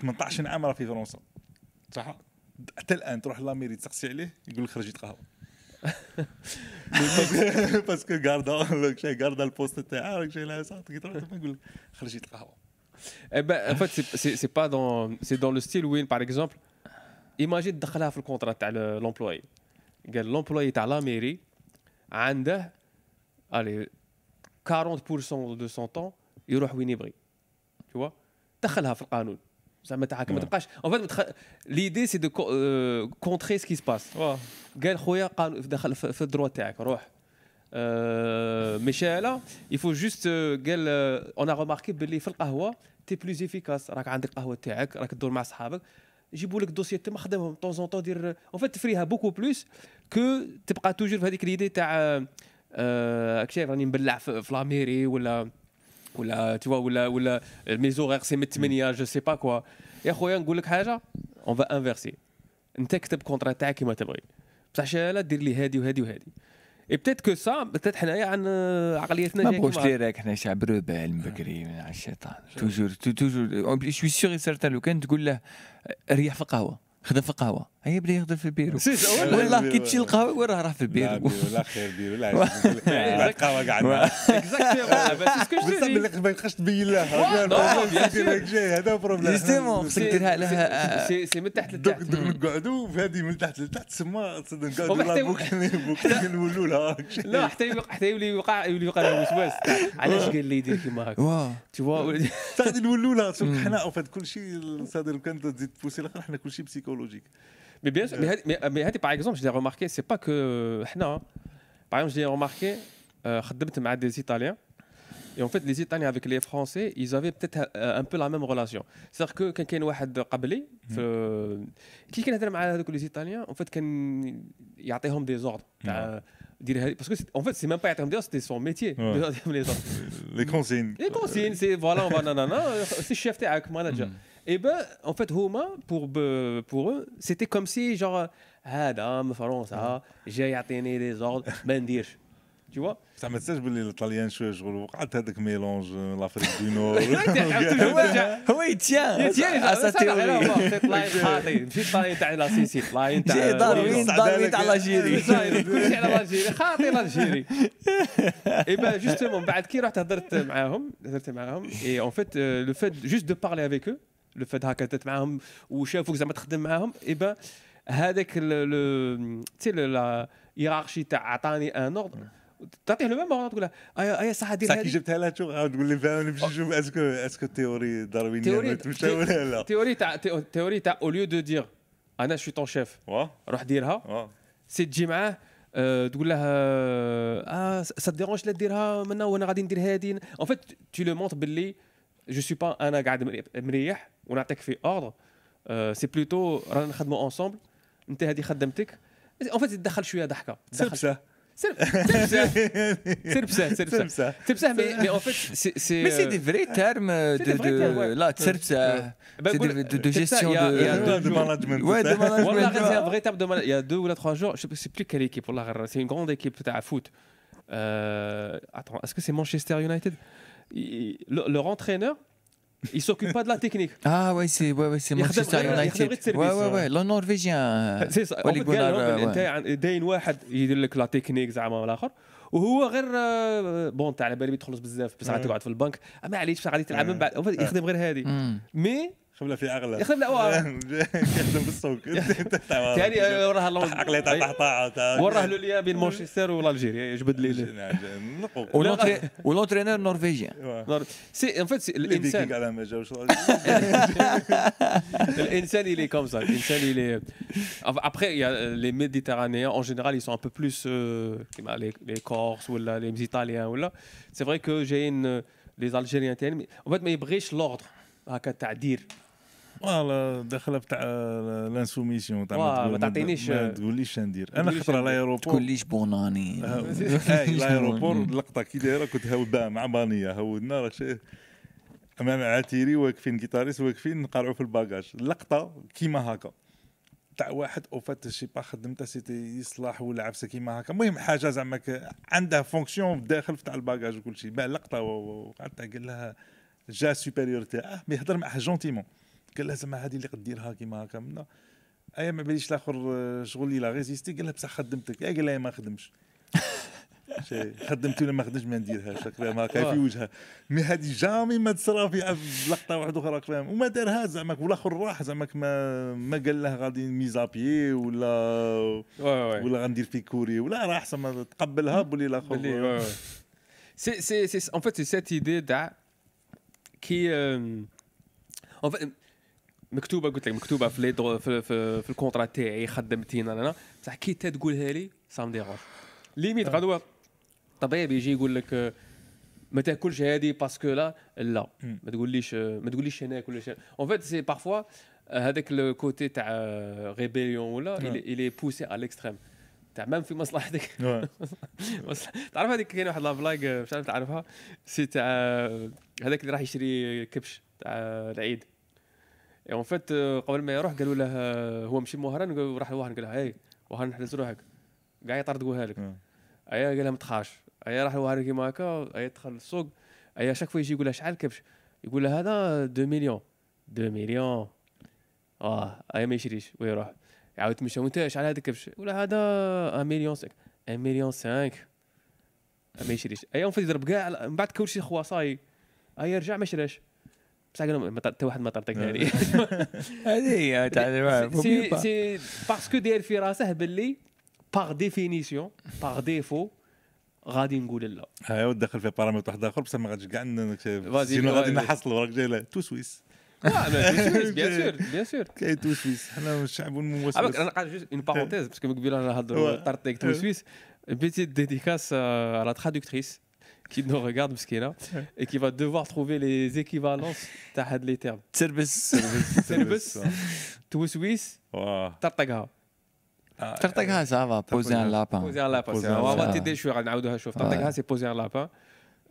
Speaker 2: 18 عام راه في فرنسا. صح حتى الآن تروح لاميري تسقسي عليه يقول لك خرجت قهوه parce que غاردا لك شي غاردا ال poste تاعها لك شي لا صافي تروح يقول لك خرجت قهوه
Speaker 1: Eh ben, en fait, c'est pas dans, c'est dans le style où, par exemple, imagine تدخلها في ال contrat تاع l'employé. قال l'employé تاع la mairie عنده allez 40% de son temps يروح وين يبغي. tu vois دخلها في القانون. زعما تاعك ما تبقاش en fait ليدي سي دو كونتري سكي سباس قال خويا دخل في الدروا تاعك روح مشى يفو جوست قال اون ا روماركي باللي في القهوة تي بلوز افيكاس راك عندك القهوه تاعك راك تدور مع صحابك. يجيبوا لك دوسي تما خدمهم طون زون طون دير اون فيت تفريها بوكو بلوس كو تبقى توجور في هذيك ليدي تاع كشي راني مبلع في لاميري ولا ولا vois ولا ولا مي زوغيغ سي من 8 جو سي با كوا يا خويا نقول لك حاجة؟ اون فا انفيرسي أنت كتب كونترا تاعك كيما تبغي. بصح شاله دير لي هادي وهادي وهادي. اي بتيت كو سا بتيت حنايا عن عقليتنا
Speaker 3: ما بغوش راك حنا شعب روبال من بكري من الشيطان. توجور توجور سوي سيغ سيرتان لو كان تقول له ريح في القهوة خدم في القهوة. هيا بدا يخدم في البيرو والله كي تمشي للقهوه وراه راه في البيرو
Speaker 2: لا خير بيرو لا القهوه قاعد اكزاكتومون ما يبقاش تبين له هذا بروبليم
Speaker 3: جوستومون خصك ديرها لها
Speaker 1: سي من تحت لتحت.
Speaker 2: نقعدوا في هذه من تحت لتحت تسمى نقعدوا بوكل نولوا لها
Speaker 1: لا حتى حتى يولي يوقع يولي يوقع له وسواس علاش قال لي يدير كيما هكا
Speaker 3: فوا
Speaker 2: غادي نولوا لها حنا كل شيء صادر كان تزيد تبوسي الآخر حنا كل شيء بسيكو psychologique.
Speaker 1: Mais bien sûr, mais, mais, mais, par exemple, je l'ai remarqué, c'est pas que. Non, par exemple, je l'ai remarqué, euh, des Italiens. Et en fait, les Italiens avec les Français, ils avaient peut-être un peu la même relation. C'est-à-dire que quand il y a un قبلي كي كنهضر مع هذوك les Italiens, en fait كان يعطيهم des ordres. Parce que en fait, c'est même pas يعطيهم des ordres, c'était son métier.
Speaker 2: Les consignes.
Speaker 1: Les consignes, c'est voilà, on va nanana, c'est chef تاعك manager. Et ben, en fait, Homa, pour, pour eux, c'était comme si, genre, ah, dame, فرنسا جاي يعطيني des ordres ما نديرش tu vois
Speaker 2: بصح ما تنساش باللي الايطاليان شويه شغل وقعت هذاك ميلونج لافريك دو نور
Speaker 3: هو يتيان يتيان اسا تيوري
Speaker 1: خاطي ماشي طاي تاع لا سيسي طاي
Speaker 3: تاع داروين داروين تاع لاجيري
Speaker 1: كلشي على لاجيري خاطي لاجيري اي با جوستومون بعد كي رحت هضرت معاهم هضرت معاهم اي اون فيت لو فيت جوست دو بارلي افيك او لو فات هكا تت معاهم وشافوك زعما تخدم معاهم اي با هذاك تي لا هيرارشي تاع عطاني ان اوردر تعطيه لو ميم تقول له اي صح دير
Speaker 2: هذه. جبتها لها تقول لي فاهم نمشي نشوف أسكو أسكو التيوري داروينيه تمشى ولا لا؟
Speaker 1: تيوري تاع تيوري تاع أو ليو دو دير أنا شو طون شيف روح ديرها. سي تجي معاه تقول له آه سا ديرونج لا ديرها منا وأنا غادي ندير هادي. اون فيت تو لو مونتر باللي جو سوي با انا قاعد مريح ونعطيك في اوردر سي بلوتو رانا نخدموا اونسومبل انت هذه خدمتك اون فيت تدخل شويه ضحكه
Speaker 2: سلبسه
Speaker 1: سربسه سربسه سربسه مي اون فيت
Speaker 3: سي مي سي دي فري تيرم دو لا سربسه دو جيستيون
Speaker 2: دو مانجمنت
Speaker 1: والله غير سي فري تيرم دو يا دو ولا تخوا جور جو سي بلو كال ايكيب والله غير سي اون غروند ايكيب تاع فوت اتون اسكو سي مانشستر يونايتد لور انترينور il s'occupe pas de la technique.
Speaker 3: Ah ouais, c'est ouais, ouais, c'est Manchester United. Ouais ouais ouais, le norvégien.
Speaker 1: C'est ça. اللي قلنا انت داين واحد يدير لك لا تكنيك زعما الاخر وهو غير بون تاع على بالي بتخلص بزاف بصح تقعد في البنك ما عليش غادي تلعب من بعد يخدم غير هذه مي
Speaker 2: يخدم في اغلى
Speaker 1: يخدم لا
Speaker 2: يخدم بالسوق
Speaker 1: ثاني وراه
Speaker 2: عقليه تاع طاعه
Speaker 1: وراه له ليا بين مانشستر والجيريا جبد لي
Speaker 3: ولونترينور نورفيجيان
Speaker 1: سي ان فيت الانسان
Speaker 2: على ما جاوش
Speaker 1: الانسان il est comme ça الانسان il est après il y a les méditerranéens en général ils sont un peu plus les les corses ou les italiens ou là c'est vrai que j'ai une les algériens en fait ما يبغيش l'ordre هكا تعدير
Speaker 2: فوالا داخلة بتاع لانسوميسيون
Speaker 1: تاع ما تعطينيش
Speaker 2: ما تقوليش ندير. أنا خطرة لايروبور
Speaker 3: تقوليش بوناني.
Speaker 2: لايروبور اللقطة كي دايرة كنت هاود مع بانية. هودنا راك أمام عتيري واقفين كيتاريس واقفين نقرعوا في الباجاج اللقطة كيما هكا. تاع واحد أو فات شي با خدمته سيتي يصلح ولا عفسه كيما هكا. المهم حاجة زعما عندها فونكسيون داخل تاع الباجاج وكل شيء اللقطة وقعدت قال لها جا سوبيريور تاعه مي يهضر معاه جونتيمون. قال لها زعما هذه اللي قديرها كيما هكا منا أيا ما باليش الآخر شغل اللي لا ريزيستي. قال لها بصح خدمتك. قال لها ما خدمش. خدمت ولا ما خدمش ما نديرهاش. هكا في وجهها. مي هذه جامي ما تصرا في لقطة واحدة أخرى فاهم وما دارها زعما والآخر راح. زعما ما ما قال له غادي ميزابيي ولا ولا غندير في كوري. ولا راح. زعما تقبلها بولي الآخر.
Speaker 1: سي سي سي ان فيت سي سيت ايدي تاع كي ان فيت مكتوبة قلت لك مكتوبة في لي في, في, في الكونترا تاعي خدمتين أنا. بصح كي تقولها لي سا مديرونج ليميت غدوه طبيب يجي يقول لك ما تاكلش هذه باسكو لا. لا ما تقوليش ما تقوليش هناك ولا شيء. اون فيت سي بارفوا هذاك الكوتي تاع ريبيليون ولا الي بوسي على ليكستريم تاع مام في مصلحتك. تعرف هذيك كاين واحد لافلاج مش عارف تعرفها؟ سي تاع هذاك اللي راح يشري كبش تاع العيد. اون فيت قبل ما يروح قالوا له هو مشي مهران وراح لواحد قال له هاي وهران نحلز روحك كاع يطردقوها لك. أيا قال لها ما أيا راح لواحد كيما هكا أيا دخل السوق أيا شاك فوا يجي يقول لها شحال كبش. يقول لها هذا 2 مليون. 2 مليون. آه أيا ما يشريش ويروح. يعاود تمشى وأنت شحال هذا الكبش؟ ولا هذا 1 مليون 5 1 مليون 5 ما يشريش. أيا فيت يضرب كاع من بعد كل شيء خوا صاي أيا رجع ما شراش بصح قالوا حتى واحد ما طرطق هذه
Speaker 3: هذه هي تاع
Speaker 1: سي سي باسكو داير في راسه باللي باغ ديفينيسيون باغ ديفو غادي نقول لا.
Speaker 2: ها دخل في بارامتر واحد آخر بصح ما غاديش كاع سينو غادي نحصل وراك جاي تو سويس.
Speaker 1: بيان سور بيان سور
Speaker 2: كاين تو سويس. حنا الشعب الموسوس
Speaker 1: أنا قاعد جوست اون بارونتيز باسكو قبيله نهضروا طرطيك تو سويس. Dédicace à la traductrice. qui nous regarde, parce qu'il est là, et qui va devoir trouver les équivalences de les termes. Serbus.
Speaker 3: Serbus.
Speaker 1: Touswis. Tartaga. Ah, Tartaga,
Speaker 3: ça va, poser un lapin.
Speaker 1: Poser un lapin. On va t'aider, je vais c'est poser un lapin.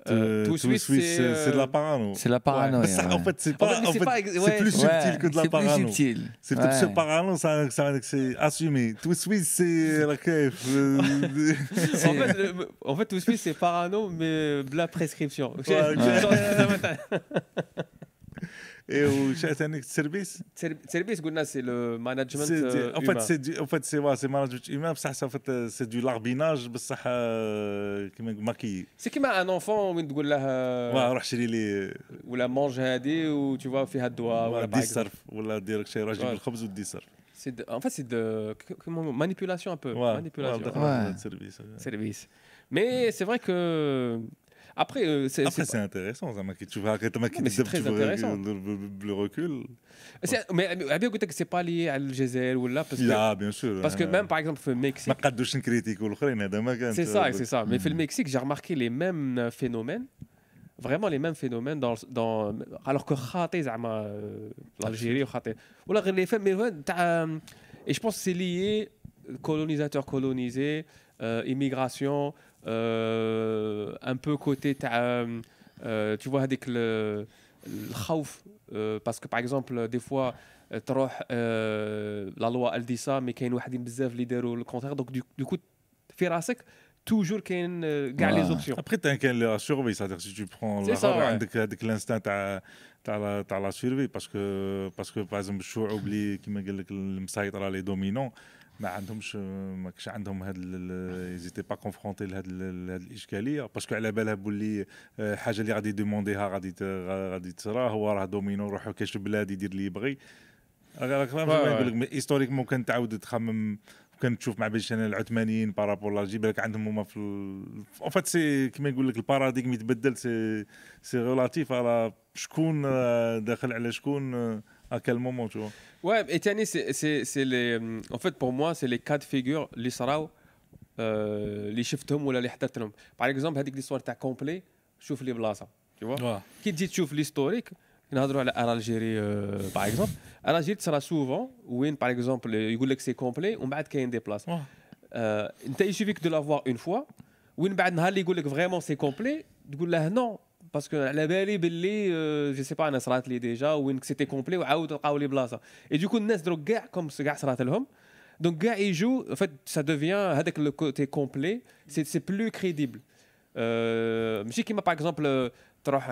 Speaker 2: Euh, tout Suisse, c'est de la parano.
Speaker 3: C'est la parano.
Speaker 2: Ouais. En fait, c'est pas, en fait, c'est plus subtil que de la parano.
Speaker 3: C'est plus subtil.
Speaker 2: C'est peut-être ce parano, ça, ça, c'est assumé. Tout Suisse, c'est la kef.
Speaker 1: en fait, en fait, tout Suisse, c'est parano, mais de la prescription.
Speaker 2: Et au service
Speaker 1: Service, c'est le management
Speaker 2: En fait, c'est du, en fait, c'est ouais, management humain, ça, en fait, c'est du larbinage, بصح كيما ماكي
Speaker 1: سي كيما ان انفون وين تقول له
Speaker 2: واه روح شري لي
Speaker 1: ولا مونج هادي و تو فيها الدواء
Speaker 2: ولا دي صرف ولا دير شي روح جيب الخبز ودي صرف
Speaker 1: en fait, c'est de manipulation un peu.
Speaker 2: Ouais,
Speaker 1: manipulation.
Speaker 2: Ouais, service.
Speaker 1: Service. Mais c'est vrai que. Après, euh,
Speaker 2: c'est c'est intéressant. Tu vois,
Speaker 1: c'est très intéressant.
Speaker 2: Le recul.
Speaker 1: Mais bien que c'est pas lié à l'Algérie ou là.
Speaker 2: Parce que, bien sûr.
Speaker 1: Parce que même par exemple, au Mexique. C'est ça, c'est ça. Mais au Mexique, j'ai remarqué les mêmes phénomènes vraiment les mêmes phénomènes dans, dans alors que خاطي زعما l'Algérie خاطي ولا غير les faits mais تاع et je pense que c'est lié colonisateur colonisé euh, immigration euh, un peu côté تاع euh, tu vois هذيك الخوف parce que par exemple des fois تروح la loi elle dit ça mais كاين واحدين بزاف اللي يديروا le contraire donc du coup في راسك toujours كاين كاع لي زوبسيون
Speaker 2: ابخي كاين لا سيرفي سادير سي تو برون عندك هذاك الانستان تاع تاع تاع لا سيرفي باسكو باسكو باغ اكزومبل الشعوب اللي كيما قال لك المسيطره لي دومينون ما عندهمش ما كاش عندهم هاد ايزيتي با كونفرونتي لهاد هاد الإشكالية. باسكو على بالها بولي حاجة اللي غادي يدومونديها غادي غادي تصرا. هو راه دومينو روح كاش بلاد يدير اللي يبغي. راك فاهم نقول لك هيستوريك ممكن تعاود تخمم كنت تشوف مع باش العثمانيين بارابور لالجي بالك عندهم هما في اون فات سي كيما يقول لك الباراديغم يتبدل سي سي ريلاتيف على شكون داخل على شكون à quel moment tu vois
Speaker 1: ouais et Tiani c'est les en fait pour moi c'est les cas de figure اللي صراو اللي شفتهم ولا اللي حضرتهم باغ اكزومبل هذيك ليستوار تاع كومبلي شوف لي بلاصه tu vois كي تجي تشوف ليستوريك نهضروا على الجيري باغ اكزومبل الجيري تصرا سوفون وين باغ اكزومبل يقول لك سي كومبلي ومن بعد كاين دي بلاص انت يسوفيك دو لافوار اون فوا وين بعد نهار اللي يقول لك فريمون سي كومبلي تقول له نو parce que la bali euh, je sais pas, les déjà, ou c'était complet, ou les blases. Et du coup, les gens comme ce gars, donc, gars, ils jouent, en fait, ça devient, avec le côté complet, c'est plus crédible. Euh, je sais m'a par exemple, euh,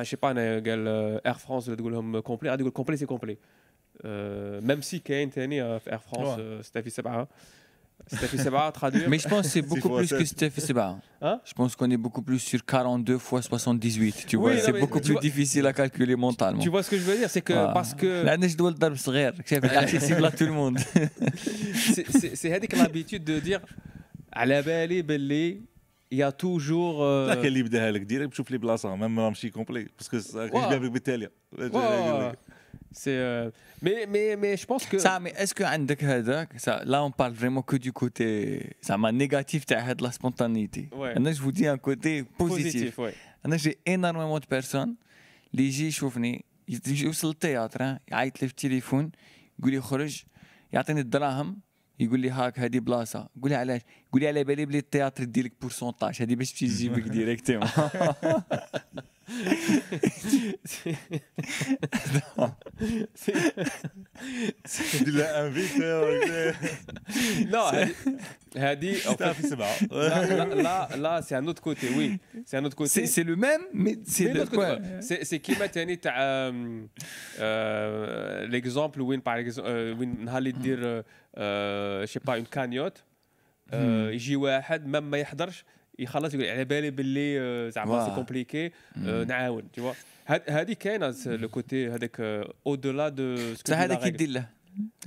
Speaker 1: je sais pas, euh, Air France, hum complet, ah, complet, c'est complet. Euh, même si Kane, Air France, c'était 7 Steph Sebar, traduire.
Speaker 3: Mais je pense que c'est beaucoup plus que Steph Sebar. Hein? Je pense qu'on est beaucoup plus sur 42 fois 78. Tu vois, c'est beaucoup plus vois... difficile à calculer mentalement.
Speaker 1: Tu vois ce que je veux dire C'est que ah. parce que.
Speaker 3: La neige doit c'est accessible à tout le monde.
Speaker 1: c'est avec l'habitude de dire à la belle belli. Il y a toujours.
Speaker 2: T'as quel livre لا كان اللي بداها لك ديريكت بشوف لي بلاصه ما ماشي كومبلي باسكو جباب لك بالتالي
Speaker 1: سي مي مي مي جو بونس كو
Speaker 3: زعما اسكو عندك هذاك لا اون بارل فريمون كو دو كوتي زعما نيجاتيف تاع هاد لا سبونتانيتي أنا جو دي ان كوتي بوزيتيف أنا جي انورمون دو بيرسون اللي يجي يشوفني يوصل للتياتر يعيط لي في التليفون يقول لي خرج يعطيني الدراهم يقول لي هاك هذه بلاصه قول لي علاش قول لي على بالي بلي التياتر دير بورسونتاج هذه باش تجي تجيبك ديريكتيمون
Speaker 2: دير لها انفيتي
Speaker 1: لا هذه لا لا سي ان اوت كوتي وي سي ان اوت كوتي
Speaker 3: سي لو ميم مي سي
Speaker 1: سي كيما ثاني تاع ليكزومبل وين باغ وين نهار اللي دير شي با اون كانيوت يجي واحد ميم ما يحضرش يخلص يقول على بالي باللي زعما سي كومبليكي نعاون تي هذه كاينة لو كوتي هذاك أو دولا دو
Speaker 3: بصح هذا كيدير له.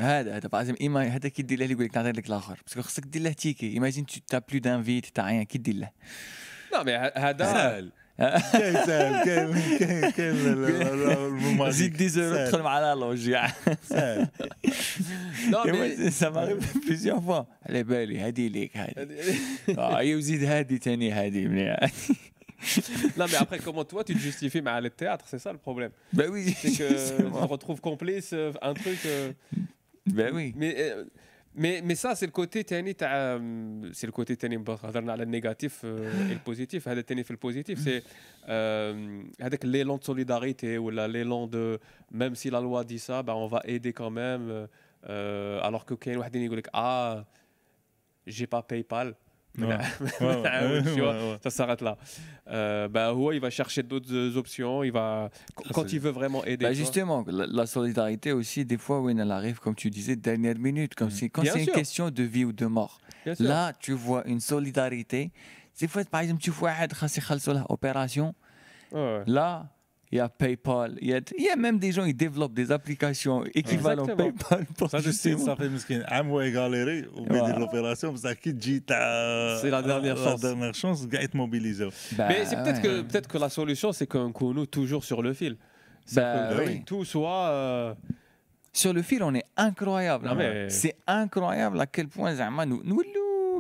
Speaker 3: هذا هذا باغ ايما هذا كيدير له اللي يقول لك نعطي لك الآخر. باسكو خصك دير له تيكي. ايماجين تا بلو دانفيت تاع كي دير له.
Speaker 1: لا مي هذا
Speaker 2: كاين ساهل كاين كاين كاين
Speaker 3: زيد دي زورو تدخل مع لا لوج ساهل سا ماريف بليزيور فوا على بالي هادي ليك هادي اه وزيد هادي ثاني هادي مليح
Speaker 1: non, mais après, comment toi tu te justifies mais à le théâtre C'est ça le problème.
Speaker 3: Ben oui.
Speaker 1: C'est que on retrouve complice un truc. Euh...
Speaker 3: Ben oui.
Speaker 1: Mais euh, mais ça c'est le côté تاني تاع le côté تاني هضرنا على النيجاتيف positif هذا تاني في البوزيتيف c'est هذاك de solidarité ou l'élan de même si la loi dit ça ben on va aider quand même euh, alors que كاين واحد يقول لك ah j'ai pas PayPal ça s'arrête là. Euh, bah, ouais, il va chercher d'autres options. Il va quand il veut vraiment aider.
Speaker 3: Bah justement, la, solidarité aussi, des fois, elle arrive, comme tu disais, dernière minute, comme mm. quand c'est une question de vie ou de mort. Là, tu vois une solidarité. C'est fois, par exemple, tu vois un opération. Là, il y a PayPal, il y a, il y a même des gens qui développent des applications équivalentes à PayPal.
Speaker 2: Pour ça, justement. ça fait miskin. Amway galéré au bout de l'opération, ça qui dit
Speaker 1: C'est la dernière chance.
Speaker 2: La dernière chance, être mobilisé.
Speaker 1: Bah, mais c'est peut-être que peut-être que la solution, c'est qu'on nous toujours sur le fil.
Speaker 3: Bah,
Speaker 1: que, oui. Tout soit. Euh...
Speaker 3: Sur le fil, on est incroyable. Hein. Mais... C'est incroyable à quel point Zama nous, nous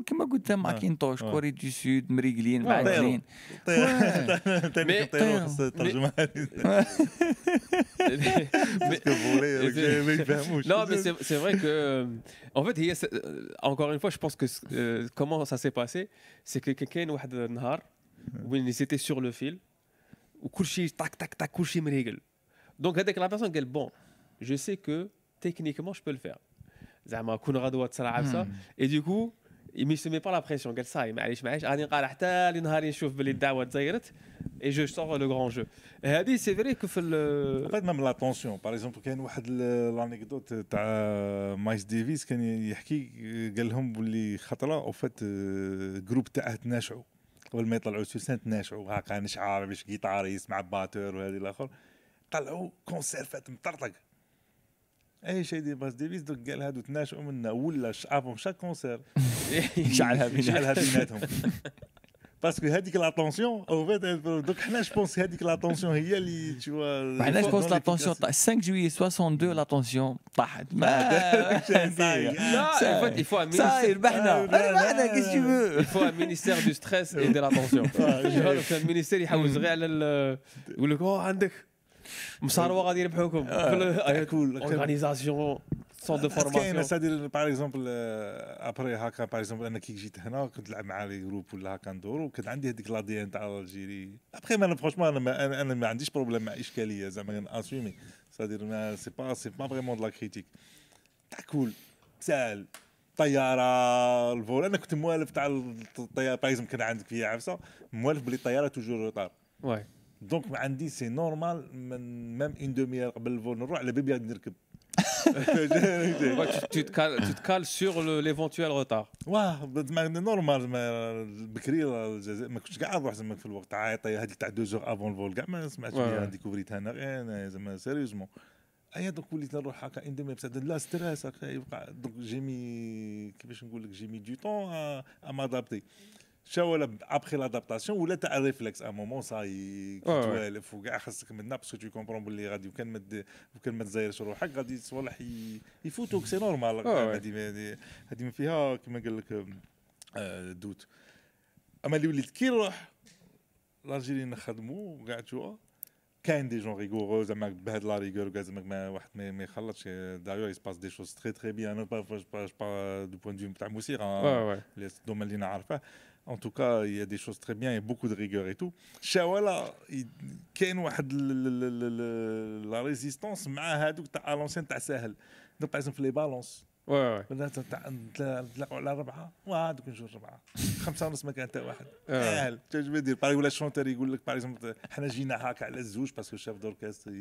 Speaker 3: كما قلت ماكينتوش كوري دو سود مريقلين معدلين
Speaker 2: مي
Speaker 1: Non, mais c'est vrai que. En fait, encore une fois, je pense que comment ça s'est passé, c'est que كاين واحد النهار وين ils étaient sur le fil وكل شيء tac tac tac كل شيء مريقل. Donc هذاك la personne قال bon, je sais que techniquement je peux le faire. زعما كون غدوه تصرا عبسه et du ما يسمي pas la pression قال صاي معليش معليش غادي نقال حتى لنهار نشوف باللي الدعوة تزيرت et je sors le grand jeu هذه c'est vrai que en
Speaker 2: fait même la tension par exemple كاين واحد l'anecdote تاع Miles Davis كان يحكي قال لهم باللي خطرة. en fait جروب تاعه تناشعوا قبل ما يطلعوا سوسان تناشعوا هاكا نشعر باش جيتاريست مع باتور وهذه الآخر. طلعوا كونسير فات مطرطق. اي شيء دي باس ديفيس دوك قال هادو تناشئوا منا ولا شعبهم شاك كونسير.
Speaker 3: يشعلها
Speaker 2: يشعلها بيناتهم باسكو هذيك لاتونسيون أو فيت دوك حنا جو بونس هذيك لاتونسيون هي اللي تشوا
Speaker 3: حنا جو بونس لاتونسيون. 5 جويي 62 لاتونسيون. طاحت.
Speaker 1: لا il faut un ministère
Speaker 3: ربحنا ربحنا كيس tu veux?
Speaker 1: Il faut un ministère du stress et de l'attention. Un ministère يحوز غير على يقول لك اوه عندك مصاروه غادي يربحوكم كل organisation centre de formation
Speaker 2: كاين c'est-à-dire par exemple après هكا par exemple أنا كي جيت هنا كنت نلعب مع les groupes ولا هكا ندورو كانت عندي هذيك l'ADN تاع l'Algérie ابخي أنا franchement أنا ما أنا ما عنديش problème مع اشكاليه زعما assumer c'est-à-dire c'est pas c'est pas vraiment de la critique تاع كول سال طياره ال vol أنا كنت موالف تاع الطياره باغ كان عندك فيها عفسه موالف بلي الطياره toujours
Speaker 1: retard
Speaker 2: ouais donc عندي c'est normal moi-même une demi قبل ال vol نروح على بيبي غادي نركب.
Speaker 1: Tu te cales, tu te cales sur l'éventuel retard.
Speaker 2: واه normal بكري ما كنتش كاع نروح زعما في الوقت عايطه هذيك تاع deux heures avant ال vol كاع ما سمعتش بها découvr يتها أنا زعما sérieusement ايا دوك وليت نروح هكا ان دومي بصح لا ستريس هكا يبقى دوك جيمي كيفاش نقول لك جيمي دو طون ا مادابتي شا ولا ابخي لادابتاسيون ولا تاع ريفلكس ان مومون صاي توالف وكاع خاصك منا باسكو تو كومبرون باللي غادي وكان ما وكان ما تزايرش روحك غادي صوالح يفوتوك سي نورمال هذه هذه ما فيها كما قال لك دوت. أما اللي وليت كي نروح الالجيريين نخدموا كاع تشوا كاين des gens rigoureux زعما بهاد la rigueur كاع زعما ما واحد ما يخلطش. d'ailleurs il se passe des choses très très bien أنا pas pas du point de تاع الموسيقى ال domaine اللي نعرفه. En tout cas, il y a des choses très bien, il y a beaucoup de rigueur et tout. Shawala, il y a la résistance à l'ancien تاع ساهل. Donc par exemple les balances.
Speaker 1: Ouais ouais.
Speaker 2: نطلعوا على ربعه وهذوك نجوا ربعه خمسه ونص مكان تاع واحد ساهل جو دير باغ ولا الشونتور يقول لك باغ اكزومبل حنا جينا هكا على الزوج باسكو الشاف دوركستر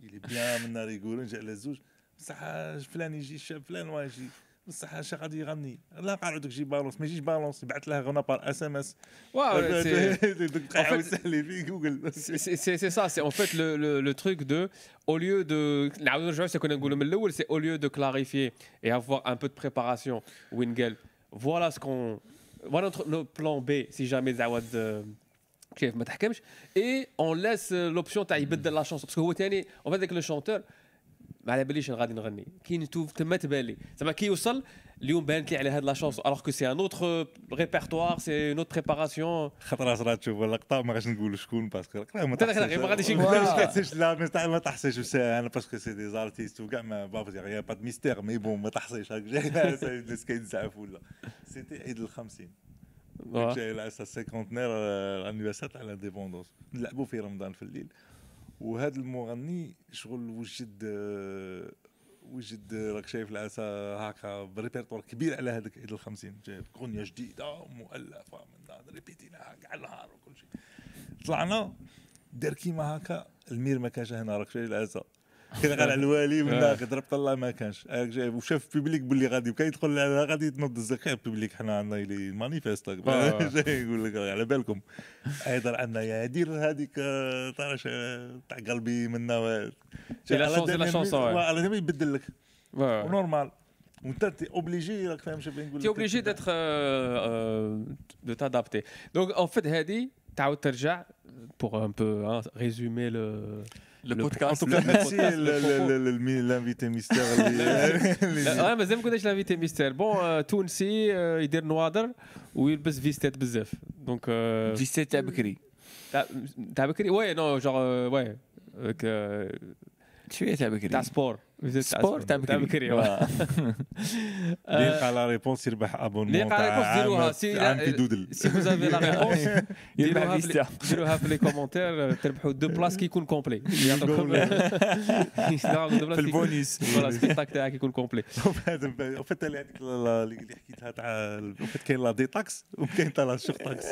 Speaker 2: يلي بيان من نهار يقول نجي على الزوج بصح فلان يجي الشاب فلان واجي بصح اش غادي يغني لا قاعد يجي بالونس ما يجيش بالونس يبعث لها غنى بار اس ام اس
Speaker 1: c'est ça c'est en fait le, le, le truc de au lieu de c'est au lieu de clarifier et avoir un peu de préparation Wingel voilà ce qu'on voilà notre, notre plan B si jamais Zawad كيف ما تحكمش et on laisse l'option تاع يبدل la chanson parce que هو ثاني en fait avec le chanteur ما على باليش غادي نغني. كاين تما تبان لي. زعما كي يوصل اليوم بانت لي على هاد la chance alors que c'est un autre répertoire c'est une autre préparation
Speaker 2: خاطر صرات تشوف اللقطة ما غاديش نقول شكون parce que
Speaker 1: ما غاديش
Speaker 2: نقول لا ما تحصيش أنا parce que c'est des artistes وكاع ما pas y a pas de mystère mais bon ما تحصيش الناس كينزعف ولا. c'était عيد الخمسين جاي العسى cinquantenaire l'anniversaire تاع l'indépendance نلعبوا في رمضان في الليل. وهذا المغني شغل وجد وجد راك شايف العسى هكا بريبرتوار كبير على هذاك عيد الخمسين. جايب أغنية جديدة مؤلفة من répét يناها كاع النهار وكل شيء. طلعنا دار كيما هكا ال maire ما كانش هنا راك شايف العسى كان على الوالي من داخل ضربت الله ما كانش. وشاف بيبليك باللي غادي وكان يدخل غادي تنوض الزكاه بيبليك حنا عندنا لي مانيفيست جاي يقول لك على بالكم. يهضر عندنا يا دير هذيك تعرف تاع قلبي منا.
Speaker 1: لا
Speaker 2: على دائما يبدل لك. نورمال وانت تي اوبليجي راك فاهم شنو نقول
Speaker 1: تي اوبليجي ديتر دو تادابتي دونك اون فيت هذه تعاود ترجع بور ان بو ريزومي لو
Speaker 3: le, podcast.
Speaker 2: En tout cas, merci l'invité mystère.
Speaker 1: اه مازال ما كناش l'invité mystère. بون تونسي يدير نوادر ويلبس فيستات بزاف دونك
Speaker 3: فيستات تاع بكري
Speaker 1: تاع بكري وي نو جور وي
Speaker 3: شويه تاع بكري
Speaker 1: تاع سبور
Speaker 3: سبور تاع بكري اللي
Speaker 2: يلقى لا ريبونس يربح ابونمون
Speaker 1: تاع ديروها سي
Speaker 2: عام دودل
Speaker 1: سي فوزافي لا ريبونس ديروها في ديروها في لي كومونتير تربحوا دو بلاص كي يكون كومبلي يعطوكم
Speaker 3: في البونيس
Speaker 1: فوالا سبيكتاك تاعك يكون كومبلي
Speaker 2: وفات اللي هذيك اللي حكيتها تاع وفات كاين لا دي تاكس وكاين تاع لا شوف تاكس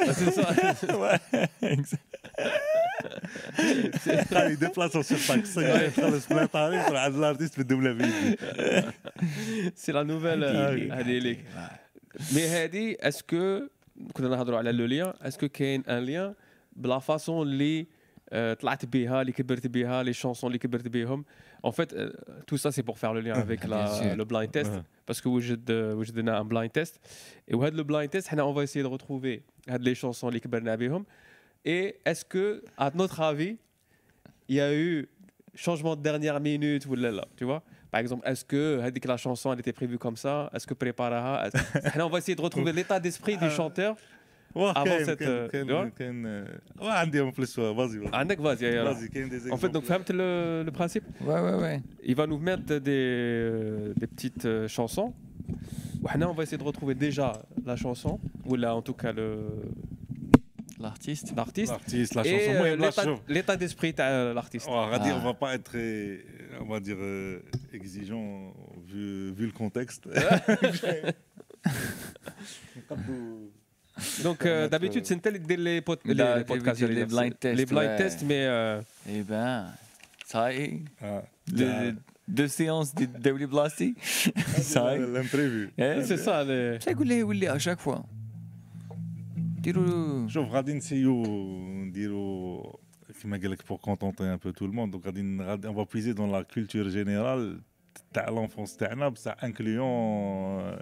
Speaker 2: خلي ديبلاسون سير تاكسي يخلص بلا طريق عند الارتيست في الدوله فيدي
Speaker 1: سي لا نوفيل هذه ليك مي هذه اسكو كنا نهضروا على لو ليان اسكو كاين ان ليان بلا فاسون اللي طلعت بها اللي كبرت بها لي شونسون اللي كبرت بهم En fait, euh, tout ça, c'est pour faire le lien avec la, le blind test. Parce que وجد وجدنا un blind test. Et وهذا le blind test, on va essayer de retrouver les chansons اللي كبرنا بهم. Et est-ce que, à notre avis, il y a eu changement de dernière minute ou là, tu vois. Par exemple est-ce que la chanson elle était prévue comme ça? Est-ce que prépara est on va essayer de retrouver l'état d'esprit du chanteur avant cette
Speaker 2: vas-y
Speaker 1: en fait donc le, le principe.
Speaker 3: Ouais ouais ouais.
Speaker 1: Il va nous mettre des, euh, petites euh, chansons. On va essayer de retrouver déjà la chanson ou là en tout cas le
Speaker 3: L'artiste.
Speaker 1: L'artiste.
Speaker 2: L'artiste, la chanson.
Speaker 1: Euh, l'état d'esprit de euh, l'artiste.
Speaker 2: On va dire, on va pas être, on va dire, euh, exigeant vu, vu le contexte.
Speaker 1: Donc d'habitude, c'est tel les, les, podcasts,
Speaker 3: les, blind tests.
Speaker 1: Les blind tests, mais.
Speaker 3: Eh ben, ça y est. Ah, deux séances de Daily Blasty.
Speaker 2: ça y est. L'imprévu.
Speaker 1: C'est ça.
Speaker 3: C'est à chaque fois.
Speaker 2: ديروا شوف غادي نسيو نديروا كما قال لك بور كونتونتي ان بو تو الموند دونك غادي غادي اون بيزي دون لا كولتور جينيرال تاع لونفونس تاعنا بصح انكليون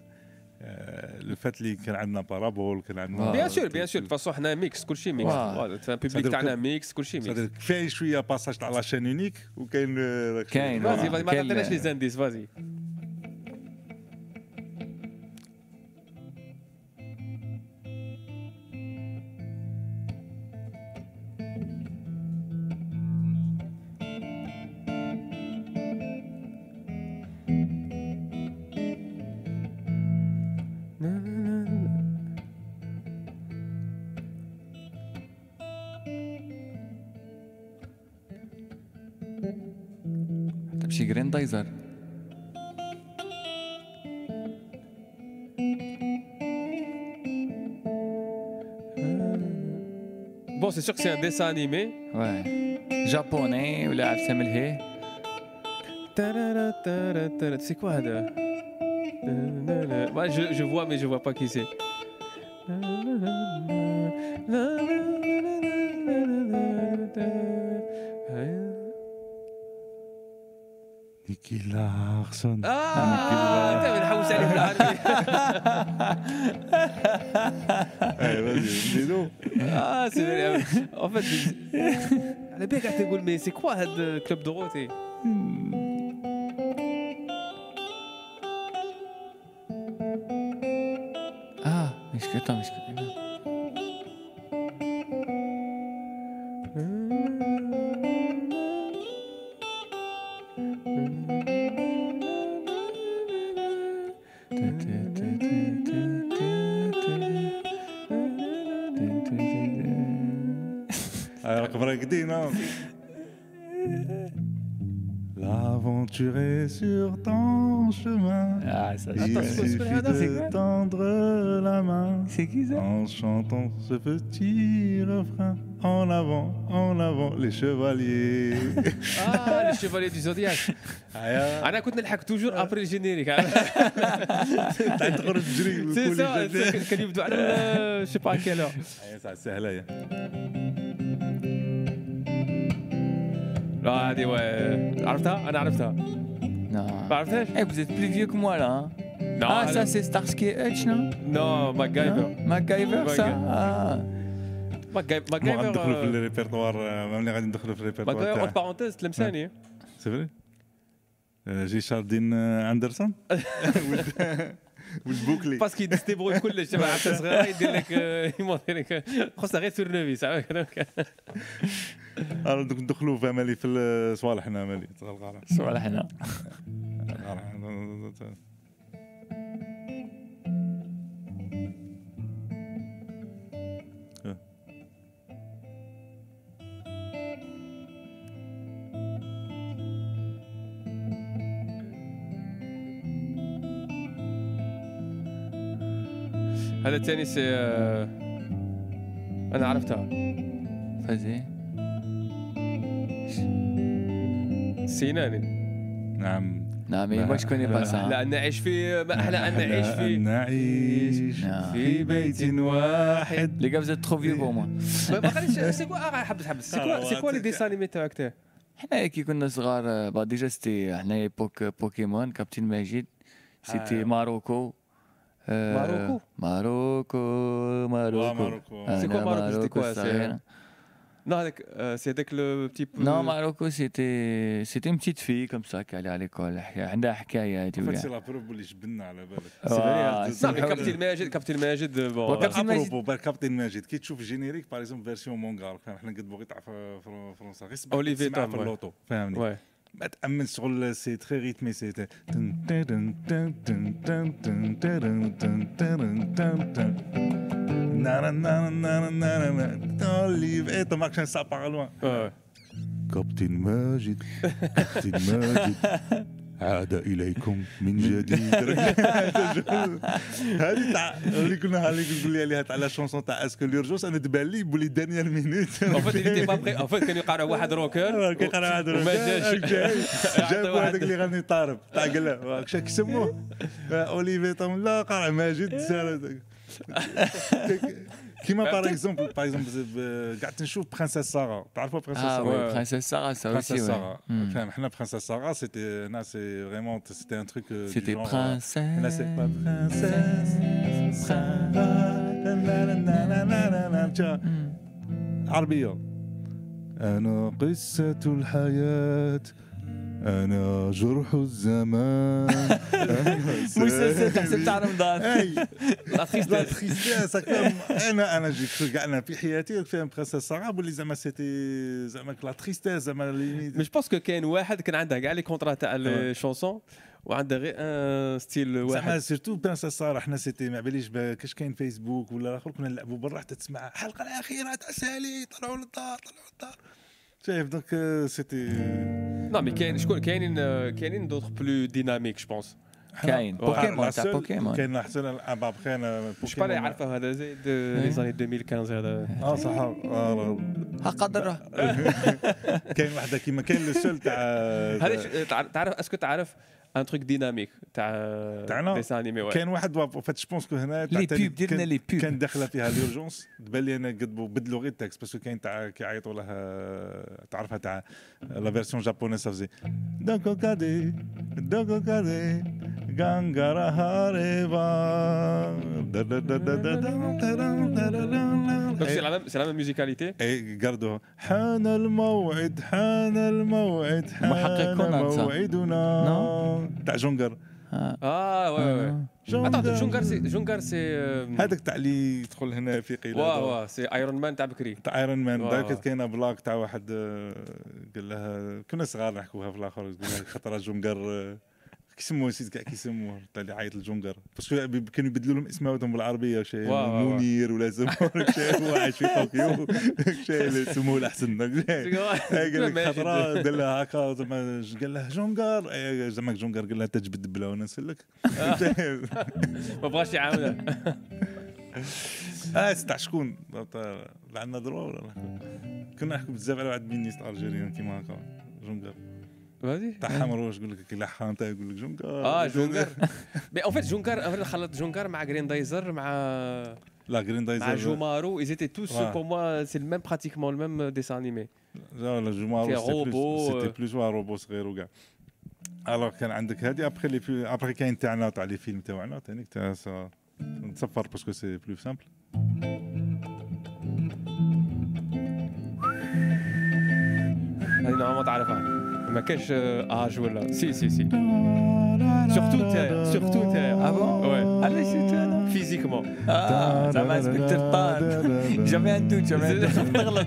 Speaker 2: لو فات اللي كان عندنا بارابول كان عندنا
Speaker 1: بيان سور بيان سور فاسون حنا ميكس كلشي ميكس البيبليك تاعنا ميكس كلشي ميكس
Speaker 2: كفايه شويه باساج تاع لا شين يونيك وكاين
Speaker 3: كاين
Speaker 1: فازي ما عطيناش لي زانديس فازي
Speaker 3: Grandizer.
Speaker 1: Bon, c'est sûr que c'est un dessin animé.
Speaker 3: Ouais. Japonais, ou la Samilhe.
Speaker 1: C'est quoi là? Moi, je, je vois, mais je vois pas qui c'est.
Speaker 2: لارسون
Speaker 1: آه أنت بنحوس عليه بالعربي
Speaker 2: نزيدو
Speaker 1: آه سي على بالك قاعد تقول مي سي كوا هاد كلوب دروتي
Speaker 2: Il suffit de tendre la main
Speaker 3: C'est qui ça
Speaker 2: en chantant ce petit refrain. En avant, en avant, les chevaliers.
Speaker 1: اه لي شيفالي دي زودياك انا كنت نلحق توجور ابري الجينيريك
Speaker 2: تعال تخرج تجري
Speaker 1: سي
Speaker 2: وكل
Speaker 1: سا
Speaker 2: جديد.
Speaker 1: كان يبدو على شي با كيلو
Speaker 2: أيوة، صح، سهله هي.
Speaker 1: لا هذه و- عرفتها انا عرفتها
Speaker 3: Non.
Speaker 1: ما عرفتهاش
Speaker 3: Eh, vous êtes plus vieux que moi là. hein
Speaker 1: Non,
Speaker 3: ah, ça c'est Starsky et Hutch, non
Speaker 1: نو ماكايفر
Speaker 3: Non MacGyver, ça Ah.
Speaker 1: ماكايفر
Speaker 2: مو غندخلوا في
Speaker 1: ماكايفر
Speaker 2: الريبرتوار ملي غادي ندخلوا في
Speaker 1: ماكايفر
Speaker 2: الريبرتوار
Speaker 1: اون
Speaker 2: تاع
Speaker 1: بارونتيز تلمساني
Speaker 2: سي فري جي شاردين اندرسون ولد- ولد بوكلي
Speaker 1: باسكو يديستيبروي كلش تبع عبد صغيره يدير لك يموت لك خصها غير عرفت هذاك
Speaker 2: آه، دوك ندخلوا في مالي في صوالحنا مالي تغلغالة.
Speaker 1: هذا الثاني سي أنا عرفتها.
Speaker 3: Vas-y.
Speaker 1: سيناني.
Speaker 2: نعم.
Speaker 3: Je connais pas ça. hein.
Speaker 1: لا نعيش في ما أحلى أن نعيش في
Speaker 2: نعيش
Speaker 3: Non.
Speaker 2: في بيت واحد
Speaker 3: Les gars, vous êtes trop vieux pour moi.
Speaker 1: ما ما خليش c'est quoi حبس حبس c'est quoi c'est quoi les dessins animés تاعك تاع
Speaker 3: حنا كي كنا صغار bah déjà c'était حنا époque بوكيمون كابتن ماجد c'était ماروكو
Speaker 1: ماروكو؟
Speaker 3: ماروكو ماروكو
Speaker 1: سي كوا ماروكو؟
Speaker 3: ماروكو
Speaker 1: كوا؟ Non, euh, c'est avec le petit.
Speaker 3: Non, Marocco, c'était c'était une petite fille comme ça qui allait à l'école. عندها حكاية هادي
Speaker 2: فهمت
Speaker 3: وياه.
Speaker 2: سي لا بروف اللي جبنا على بالك
Speaker 3: آه،
Speaker 1: Non, mais Captain Majid, Captain Majid, euh, bon.
Speaker 3: Bon, Captain- Majid.
Speaker 2: ابروبو بار كابتن ماجد كي تشوف جينيريك باغ اكزومبل فيرسيون مونغال فاهم حنا قد بغيت تعرف فر- فرنسا غير تسمعها
Speaker 1: توم،
Speaker 2: في. اللوطو فاهمني. ما تامن شغل سي تري ريتمي سي اوليف اي تماك سا باغ لوان
Speaker 1: Ouais.
Speaker 2: كابتن ماجد كابتن ماجد عاد إليكم من جديد هذه تاع اللي كنا اللي تقول لي عليها تاع لا شونسون تاع اسكو ليرجونس أنا تبان لي بولي دانيال مينوت
Speaker 1: fait, il était pas prêt. En fait, كان يقرا واحد روكر
Speaker 2: كيقرا واحد
Speaker 1: وما جاش.
Speaker 2: جابوا هذاك اللي غادي يطارب تاع قلا شاك يسموه اوليفي توم لا قرا ماجد كيما باغ اكزومبل باغ اكزومبل قعدت نشوف برانسيس سارا تعرفوا برانسيس
Speaker 3: Ah
Speaker 2: سارا
Speaker 3: ouais, Princesse Sarah, ça aussi,
Speaker 2: Princesse
Speaker 3: ouais.
Speaker 2: Sarah.
Speaker 3: Hmm.
Speaker 2: فاهم حنا برانسيس سارا سيتي هنا سي فريمون سيتي ان تروك
Speaker 3: C'était Princesse.
Speaker 2: هنا سي با برانسيس سارا عربية أنا قصة الحياة أنا جرح الزمان.
Speaker 3: مسلسل تحسب تاع رمضان.
Speaker 1: لا تريستيس
Speaker 2: أنا أنا جيت كاع أنا في حياتي فاهم برانسيس سارا بولي زعما سيتي زعما لا تريستيس زعما
Speaker 1: مي جو بونس كو كاين واحد كان عنده كاع لي كونترا تاع لي
Speaker 2: Ouais.
Speaker 1: شونسون وعنده غير ان ستيل
Speaker 2: زعما
Speaker 1: واحد.
Speaker 2: سيرتو برانسيس سارا حنا سيتي ما باليش با- كاش كاين فيسبوك ولا الآخر كنا نلعبوا برا حتى تسمع الحلقة الأخيرة تاع سالي طلعوا للدار طلعوا للدار. شايف دونك آه، سيتي
Speaker 1: نو مي كاين شكون كاينين كاينين دوطخ بلو ديناميك جو بونس
Speaker 3: كاين بوكيمون تاع بوكيمون
Speaker 2: كاين حتى بخير أنا
Speaker 1: مش بالي عارفه هذا زي لي زاني 2015 هذا
Speaker 2: آه صح آه،
Speaker 3: ها قدره
Speaker 2: كاين واحدة كيما كاين لو سول تاع
Speaker 1: تعرف اسكو تعرف ان تروك ديناميك تاع
Speaker 2: تاعنا؟
Speaker 1: ديسان انيمي ouais.
Speaker 2: كاين واحد فات جبونس كو هنا تاع
Speaker 3: لي ديرنا
Speaker 2: كان-
Speaker 3: لي بيب
Speaker 2: كان داخله فيها ليرجونس تبان لي أنا قد بدلوا غير التكست باسكو كاين تاع كيعيطوا لها تعرفها تاع لا فيرسيون جابونيز فازي دوكو كادي دوكو كادي غانغارا هاريبا
Speaker 1: la même, c'est la même musicalité.
Speaker 2: اي قردوها حان الموعد حان الموعد حان
Speaker 3: محقق
Speaker 2: موعدنا تاع جونجر
Speaker 1: Ah ouais ouais. ouais. Attends, Jungar c'est Jungar c'est euh,
Speaker 2: هذاك تاع اللي يدخل هنا في قيل
Speaker 1: واو واو c'est Iron Man تاع بكري.
Speaker 2: تاع ايرون مان. داك كانت كاينة بلاك تاع واحد آه، قال لها كنا صغار نحكوها في الآخر قال لها خطرة Jungar آه، كيسموه نسيت كاع كيسموه تاع اللي عيط ال Jungar parce que كانوا يبدلوا لهم اسماء بالعربية شي منير ولا سموه شي واحد في طوكيو. شي اللي سموه الأحسن. قال لك خطره دار لها هكا زعما قال له Jungar. زعما Jungar قال لها تجبد بلا وأنا نسلك.
Speaker 1: ما بغاش يعاونها.
Speaker 2: آه تاع شكون؟ عندنا دروا ولا كنا نحكوا بزاف على واحد مينيست ألجيريان كيما هكا جونجر.
Speaker 1: هذه
Speaker 2: تاع حمر واش يقول لك لحان تاع يقول لك جونكار
Speaker 1: آه جونكار مي اون فيت جونكار خلط جونكار مع جرين دايزر مع
Speaker 2: لا جرين دايزر
Speaker 1: مع جومارو ils étaient tous pour moi c'est le même pratiquement le même dessin animé.
Speaker 2: لا لا جومارو سيتي بلوس روبو صغير وكاع الوغ كان عندك هذه ابخي لي ابخي كاين تاعنا تاع لي فيلم تاعنا ثاني تاع نتصفر باسكو سي بلو سامبل
Speaker 1: هذه نوعا ما تعرفها. ما كاش اج ولا سي سي سي سورتو نتايا سورتو نتايا
Speaker 3: اه بون
Speaker 1: وي
Speaker 3: علاش سيتو انا
Speaker 1: فيزيكمون
Speaker 3: زعما سبكتر طار جامي ندوت جامي تغلط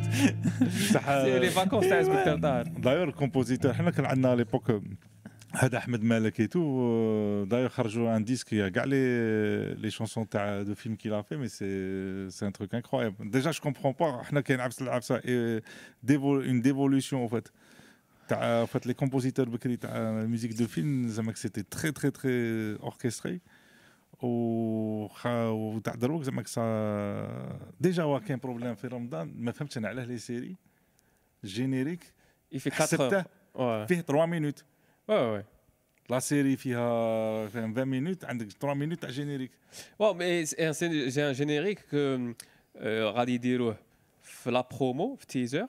Speaker 1: صح لي فاكونس تاع سبكتر طار
Speaker 2: دايور الكومبوزيتور حنا كان عندنا ليبوك هذا احمد مالك اي تو داير خرجوا ان ديسك يا كاع لي لي شونسون تاع دو فيلم كي لا في مي سي سي ان تروك انكرويابل ديجا جو كومبرون با حنا كاين عبس العبسه اون ديفولوسيون فات En fait, les compositeurs de la musique de film, c'était très, très, très orchestré. Ou ça. Déjà, il y a un problème في رمضان ما فهمتش انا علاه لي سيري جينيريك
Speaker 1: il fait 4 heures
Speaker 2: فيه 3 minutes
Speaker 1: ouais ouais
Speaker 2: لا سيري فيها 20 minutes عندك 3 minutes تاع جينيريك
Speaker 1: واو مي جي ان جينيريك كو غادي يديروه في لا برومو في تيزر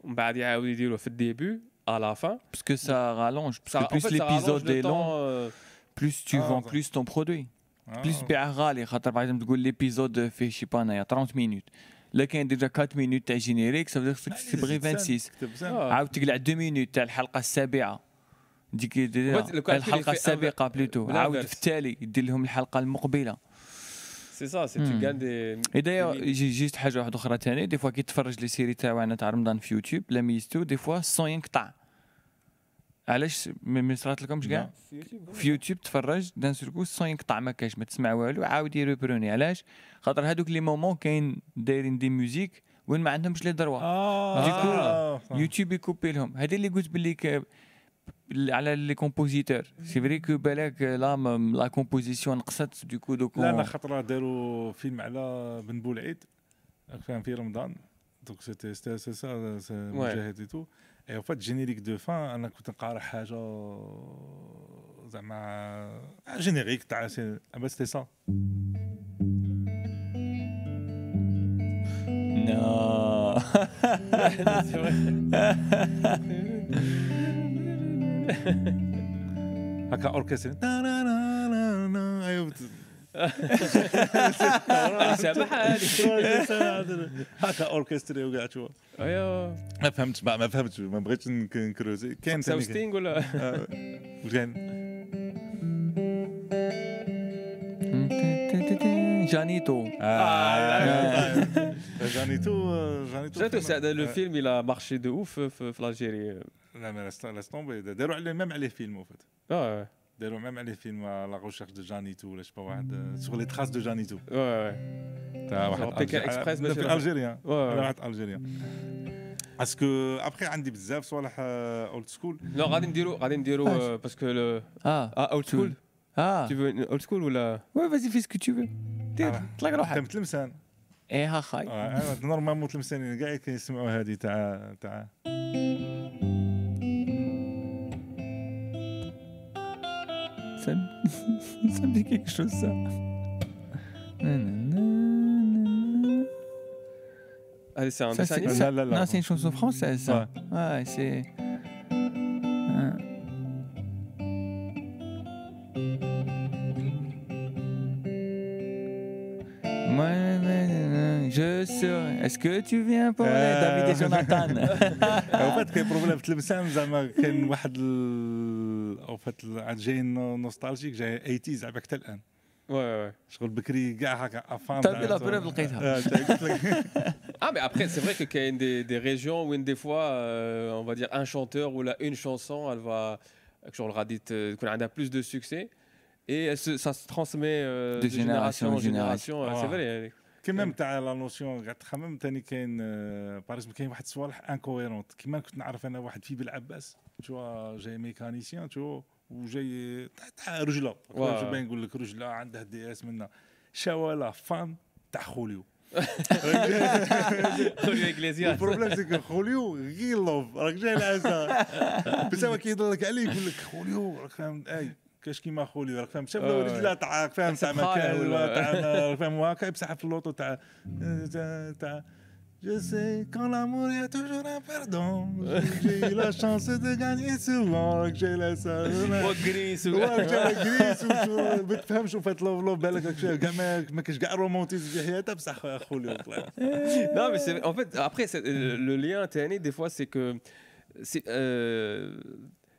Speaker 1: ومن بعد يعاودوا يديروه في الديبي à la fin.
Speaker 3: Parce que ça rallonge. Parce ça, que plus l'épisode est long, euh... plus tu ah, vends plus ton produit. Ah. Plus غالي خاطر par exemple تقول l'épisode fait je sais pas 30 minutes. là كاين ديجا 4 minutes تاع جينيريك ça veut dire خصك تبغي 26 عاود تقلع 2 minutes تاع الحلقه السابعه ديك الحلقه السابقه بلوتو عاود في التالي يدير لهم الحلقه المقبله
Speaker 1: سي سا سي تو غان دي
Speaker 3: اي دايوغ جيت حاجة واحدة أخرى ثاني دي فوا كي تفرج لي سيري تاعنا تاع رمضان في يوتيوب لا ميزتو دي فوا الصون ينقطع علاش ما صرات لكمش كاع في يوتيوب تفرج دان سوركو الصون ينقطع ما كاش ما تسمع والو عاود يريبروني علاش خاطر هذوك لي مومون كاين دايرين دي ميوزيك وين ما عندهمش لي دروا ديكو يوتيوب يكوبي لهم هذه اللي قلت باللي على لي كومبوزيتور سي فري كو بالك لا لا كومبوزيسيون نقصت دوكو دوكو
Speaker 2: لا لا خطرة. داروا فيلم على بن بولعيد فاهم في رمضان. دونك سيتي سي سا مجاهد اي تو اي فات جينيريك دو فان أنا كنت نقارح حاجة زعما جينيريك تاع بس سي سا
Speaker 3: نو
Speaker 2: هكا اوركسترا
Speaker 1: سامح
Speaker 2: هكا اوركستري وكاع شو
Speaker 1: ايوا
Speaker 2: ما فهمتش ما فهمتش ما بغيتش نكروزي
Speaker 1: كاين ستينغ ولا
Speaker 2: كاين
Speaker 3: جانيتو
Speaker 2: جانيتو
Speaker 1: جانيتو سعد لو فيلم إلى مارشي دو اوف في الجيري
Speaker 2: لا ما لاس تومبي داروا عليه ميم عليه فيلم وفات
Speaker 1: آه
Speaker 2: داروا ميم عليه فيلم لا ريشيرش دو جانيتو ولا شبا واحد سوغ لي تراس دو جانيتو
Speaker 1: آه
Speaker 2: تاع واحد
Speaker 1: بيكا اكسبريس
Speaker 2: في الجيريا واحد الجيريا parce que après عندي بزاف صوالح old school
Speaker 1: non غادي نديرو غادي نديرو parce que آه آه old
Speaker 3: school آه
Speaker 1: tu veux old school ولا
Speaker 3: oui vas-y fais ce que tu veux. دير طلق روحك
Speaker 2: انت متلمسان
Speaker 3: إيه ها خاي
Speaker 2: normalement تلمسانين كاع كيسمعوا هذه تاع تاع
Speaker 3: Ça, ça me dit quelque chose, ça.
Speaker 1: Allez, c'est un dessin
Speaker 3: animé Non, c'est une chanson française, ça. Ouais, ouais c'est. Je serai. Est-ce que tu viens pour les David et Jonathan
Speaker 2: En fait, كاين بروبليم في تلمسان زعما كاين واحد او فات جاي نوستالجيك جاي 80 زعما حتى الان
Speaker 1: وي وي
Speaker 2: شغل بكري كاع هكا افان
Speaker 3: طيب لا بروف لقيتها
Speaker 1: Ah, mais après, c'est vrai qu'il y a des, des régions où, des fois, euh, on va dire, un chanteur ou là, une chanson, elle va, شغل غادي تكون عندها بلوس دو سوكسي اي سا se transmet de génération en génération سي فري
Speaker 2: كيما تاع لا نوسيون قاعد تخمم ثاني كاين باغ كاين واحد الصوالح انكويرونت كيما كنت نعرف انا واحد في بالعباس تو جاي ميكانيسيان تو وجاي تاع رجله باين نقول لك رجله عنده دي اس منا شوالا فان تاع خوليو
Speaker 1: خوليو اكليزياس
Speaker 2: البروبليم سي خوليو غير لوف راك جاي العسى بس هو كيهضر لك عليه يقول لك خوليو راك فاهم اي كاش كيما خوليو راك فاهم شاف رجله تاع فاهم تاع مكان ولا تاع فاهم هكا يمسح في اللوطو تاع تاع Je sais quand l'amour y a toujours un perdant. J'ai eu la chance de gagner souvent. Que j'ai la salle.
Speaker 1: وجريس
Speaker 2: جريس بتفهمش وفات لوف لوف بالك كاع ما كاش كاع رومانتيزم في حياتها بصح خولي
Speaker 1: Non, mais c'est en fait après le lien تاني des fois c'est que c'est euh,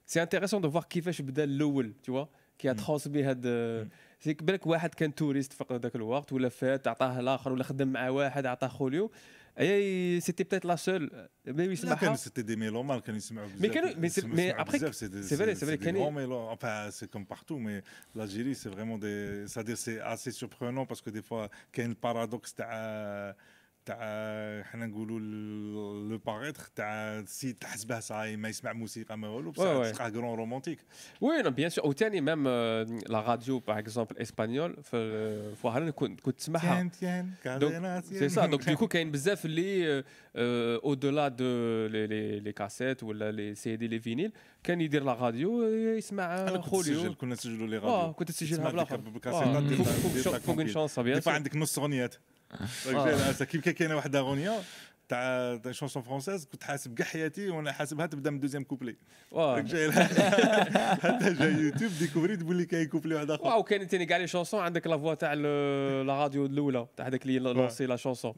Speaker 1: c'est intéressant de voir كيفاش بدا الاول tu vois qui a transmis هاد سيك بالك واحد كان توريست فقط ذاك الوقت ولا فات عطاه الاخر ولا خدم مع واحد عطاه خوليو c'était peut-être la seule. Euh,
Speaker 2: mais oui, c'était des mélomanes quand ils se Mais, mais,
Speaker 1: mais après, c'est vrai, c'est vrai. Des grands
Speaker 2: mélomanes. Enfin, c'est comme partout, mais l'Algérie, c'est vraiment des. C'est-à-dire, c'est assez surprenant parce que des fois, il y a un paradoxe. تاع حنا نقولوا لو باغيتر تاع سي تحسبه صاي ما يسمع موسيقى ما والو بصح تلقاه كرون رومانتيك
Speaker 1: وي بيان سور وثاني ميم لا راديو باغ اكزومبل اسبانيول في وهران كنت كنت تسمعها c'est ça donc du coup كاين بزاف اللي au-delà de les cassettes ولا les CD les vinyles كان يدير la radio يسمع خوليو
Speaker 2: كنا نسجلوا les radios
Speaker 1: كنت تسجلها بالاخر فوق
Speaker 2: chanson عندك نص اغنيات كيف كاينة واحد أغنية تاع chanson française كنت حاسب كاع حياتي وأنا حاسبها تبدأ من deuxième couplet حتى جاي YouTube découvrir تقول لي كاين كوبلي واحد آخر.
Speaker 1: واو كاين ثاني كاع les chansons عندك la voix تاع la radio الاولى تاع هذاك اللي lançait la chanson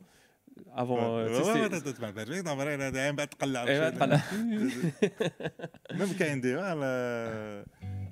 Speaker 1: avant
Speaker 2: تسمع بعد. تقلع même كاين دي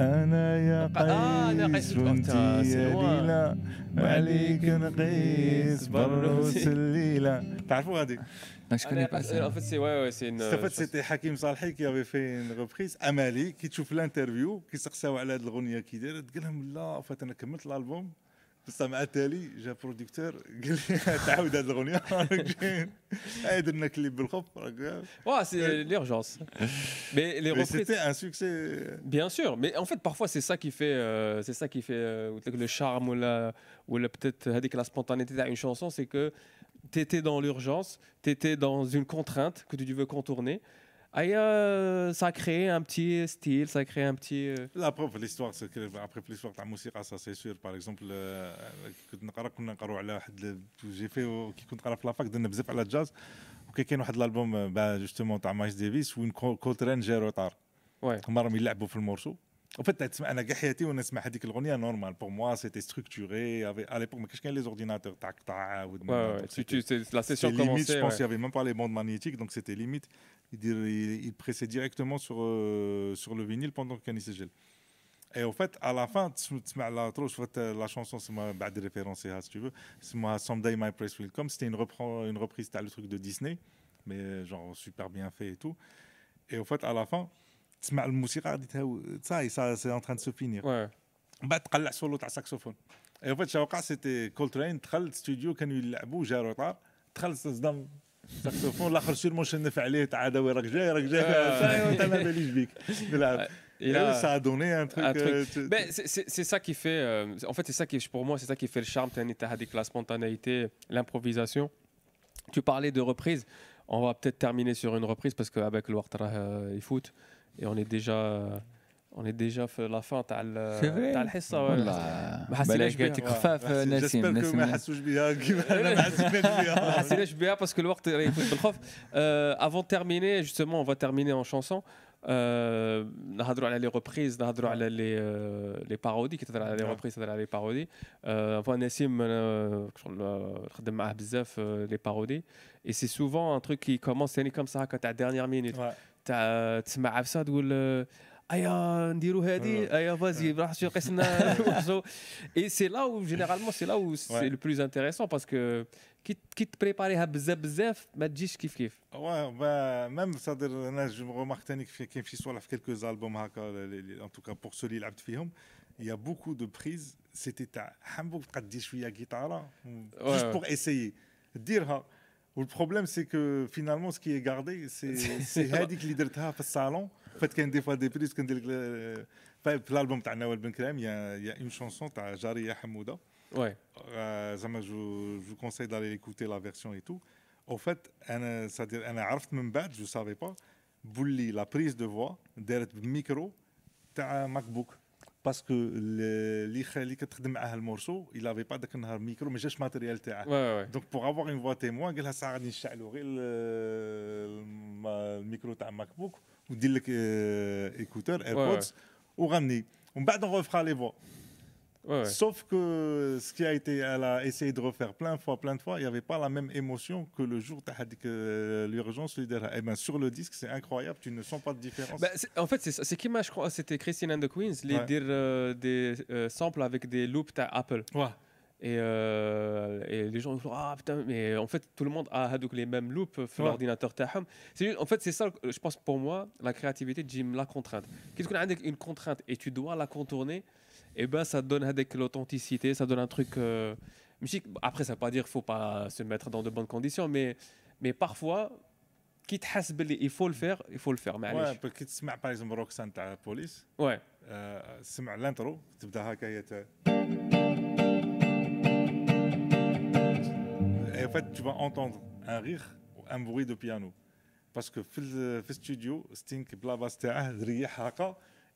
Speaker 2: أنا يا قيس وأنت وعليك نقيس بروس الليلة. تعرفوا هذه
Speaker 1: مشكلة بس أنا
Speaker 2: قفت سي استفدت سيتي حكيم صالحي كي افي في ريبريز أمالي كي تشوف الانترفيو كي سقساو على هذه الاغنية كي دارت قال لهم لا فات أنا كملت الألبوم. بس مع التالي جا بروديكتور قال لي تعاود هذه الاغنيه راك درنا كليب بالخف راك
Speaker 1: Ouais, c'est l'urgence. Mais les reprises.
Speaker 2: C'était un succès.
Speaker 1: Bien sûr, mais en fait, parfois, c'est ça qui fait, euh, c'est ça qui fait euh, le charme ou la, ou la peut-être la spontanéité d'une chanson, c'est que tu étais dans l'urgence, tu étais dans une contrainte que tu veux contourner. Euh, ça a créé un petit style, ça a créé un petit. Euh...
Speaker 2: La preuve, l'histoire, c'est que après l'histoire de la musique, ça c'est sûr. Par exemple, j'ai fait qui كنت نقرا في لافاك درنا بزاف على الجاز وكان كاين واحد الالبوم جوستومون تاع مايلز ديفيس وين كولترين جا روتار هما راهم يلعبوا في المورسو En fait, on a normal. Pour moi, c'était structuré. À l'époque, mais qu'est-ce les ordinateurs? Tac, tac,
Speaker 1: La session limite,
Speaker 2: commençait, Je pense qu'il n'y avait même pas les bandes magnétiques, donc c'était limite. Il, pressait directement euh, sur, le vinyle pendant qu'il s'agit. Et en fait, à la fin, euh, la chanson, c'est ma bah, de référence, si tu veux. C'est ma Someday My Prince Will Come. C'était une, reprise, c'était le truc de Disney, mais euh, genre super bien fait et tout. Et en fait, à la fin, تسمع الموسيقى غادي صاي سي اون تران سو فينير بعد تقلع سولو تاع ساكسوفون اي فات وقع سيتي كولترين دخل ستوديو كانوا يلعبوا جا روطار دخل صدام ساكسوفون الاخر سيرمون شنف عليه تاع هذا وين راك جاي راك جاي انت ما باليش بيك نلعب Et là, ça a donné un truc. Un truc.
Speaker 1: Euh, ben, c'est ça qui fait. Euh, en fait, c'est ça qui, pour moi, c'est ça qui fait le charme. Tu la spontanéité, l'improvisation. Tu parlais de reprise. On va peut-être terminer sur une reprise parce qu'avec le Wartara, euh, il fout et on est déjà On est déjà fait la fin تاع تاع الحصه
Speaker 3: والله ما حسيناش بها خفاف نسيم
Speaker 2: نسيم ما حسوش بها كيما انا بها
Speaker 1: ما حسيناش بها باسكو الوقت يفوت بالخوف افون تيرميني جوستومون اون فا تيرميني اون شانسون نهضروا على لي ريبريز نهضروا على لي لي بارودي كي تهضر على لي ريبريز تهضر على لي بارودي فوا نسيم نخدم معاه بزاف لي بارودي اي سي سوفون ان تروك كي كومونس ثاني كوم سا هكا تاع ديرنيير مينوت تاع تسمع عفسة تقول أيا نديرو هادي أيا فازي راح شي قسنا اي سي لا و جينيرالمون سي لا و سي لو بلوز انتريسون باسكو كي تبريباريها بزاف بزاف ما تجيش كيف كيف
Speaker 2: وا ميم صادر أنا جو ثاني كاين شي صوالح في كيلكو زالبوم هكا ان توكا بور سو اللي لعبت فيهم يا بوكو دو بريز سيتي تاع حمبوك تقد دير شوية جيتارا جوست بور اسيي ديرها Le problème, c'est que finalement, ce qui est gardé, c'est Hadik qui l'a salon. En fait, euh, ben il y a des fois des prises. L'album de Nawal Ben Krem, il y a une chanson de Jaria Hamouda.
Speaker 1: Ouais.
Speaker 2: Euh, je, vous conseille d'aller écouter la version et tout. Au fait, c'est-à-dire, je ne savais pas. Bouli, la prise de voix, derrière le micro, t'as un MacBook. Que اللي اللي كتخدم معاه ال morceau il avait pas ذاك النهار ميكرو ما جاش matériel تاعه donc pour avoir une voix témoin قال لها ساعه غادي نشعلوا غير الميكرو تاع MacBook ودير لك écouteurs AirPods وغني ومن بعد on les voix Sauf que ce qui a été, elle a essayé de refaire plein de fois, plein de fois, il n'y avait pas la même émotion que le jour que l'urgence lui Et ben sur le disque, c'est incroyable, tu ne sens pas de différence.
Speaker 1: Bah, en fait, c'est qui, je crois, c'était Christine and the Queens, les dire euh, des euh, samples avec des loops Apple.
Speaker 2: Ouais.
Speaker 1: Et, euh, et, les gens disent ah putain mais en fait tout le monde a les mêmes loops sur l'ordinateur en fait c'est ça je pense pour moi la créativité Jim la contrainte qu'est-ce qu'on a une contrainte et tu dois la contourner et eh ben ça donne avec l'authenticité, ça donne un truc. Euh, après, ça ne veut pas dire qu'il ne faut pas se mettre dans de bonnes conditions, mais, mais parfois, quitte il faut le faire, il faut le faire.
Speaker 2: Ouais, parce que tu par exemple Roxanne de la police.
Speaker 1: Ouais.
Speaker 2: Euh, l'intro, tu Et en fait, tu vas entendre un rire ou un bruit de piano. Parce que dans le studio, Sting, blabla,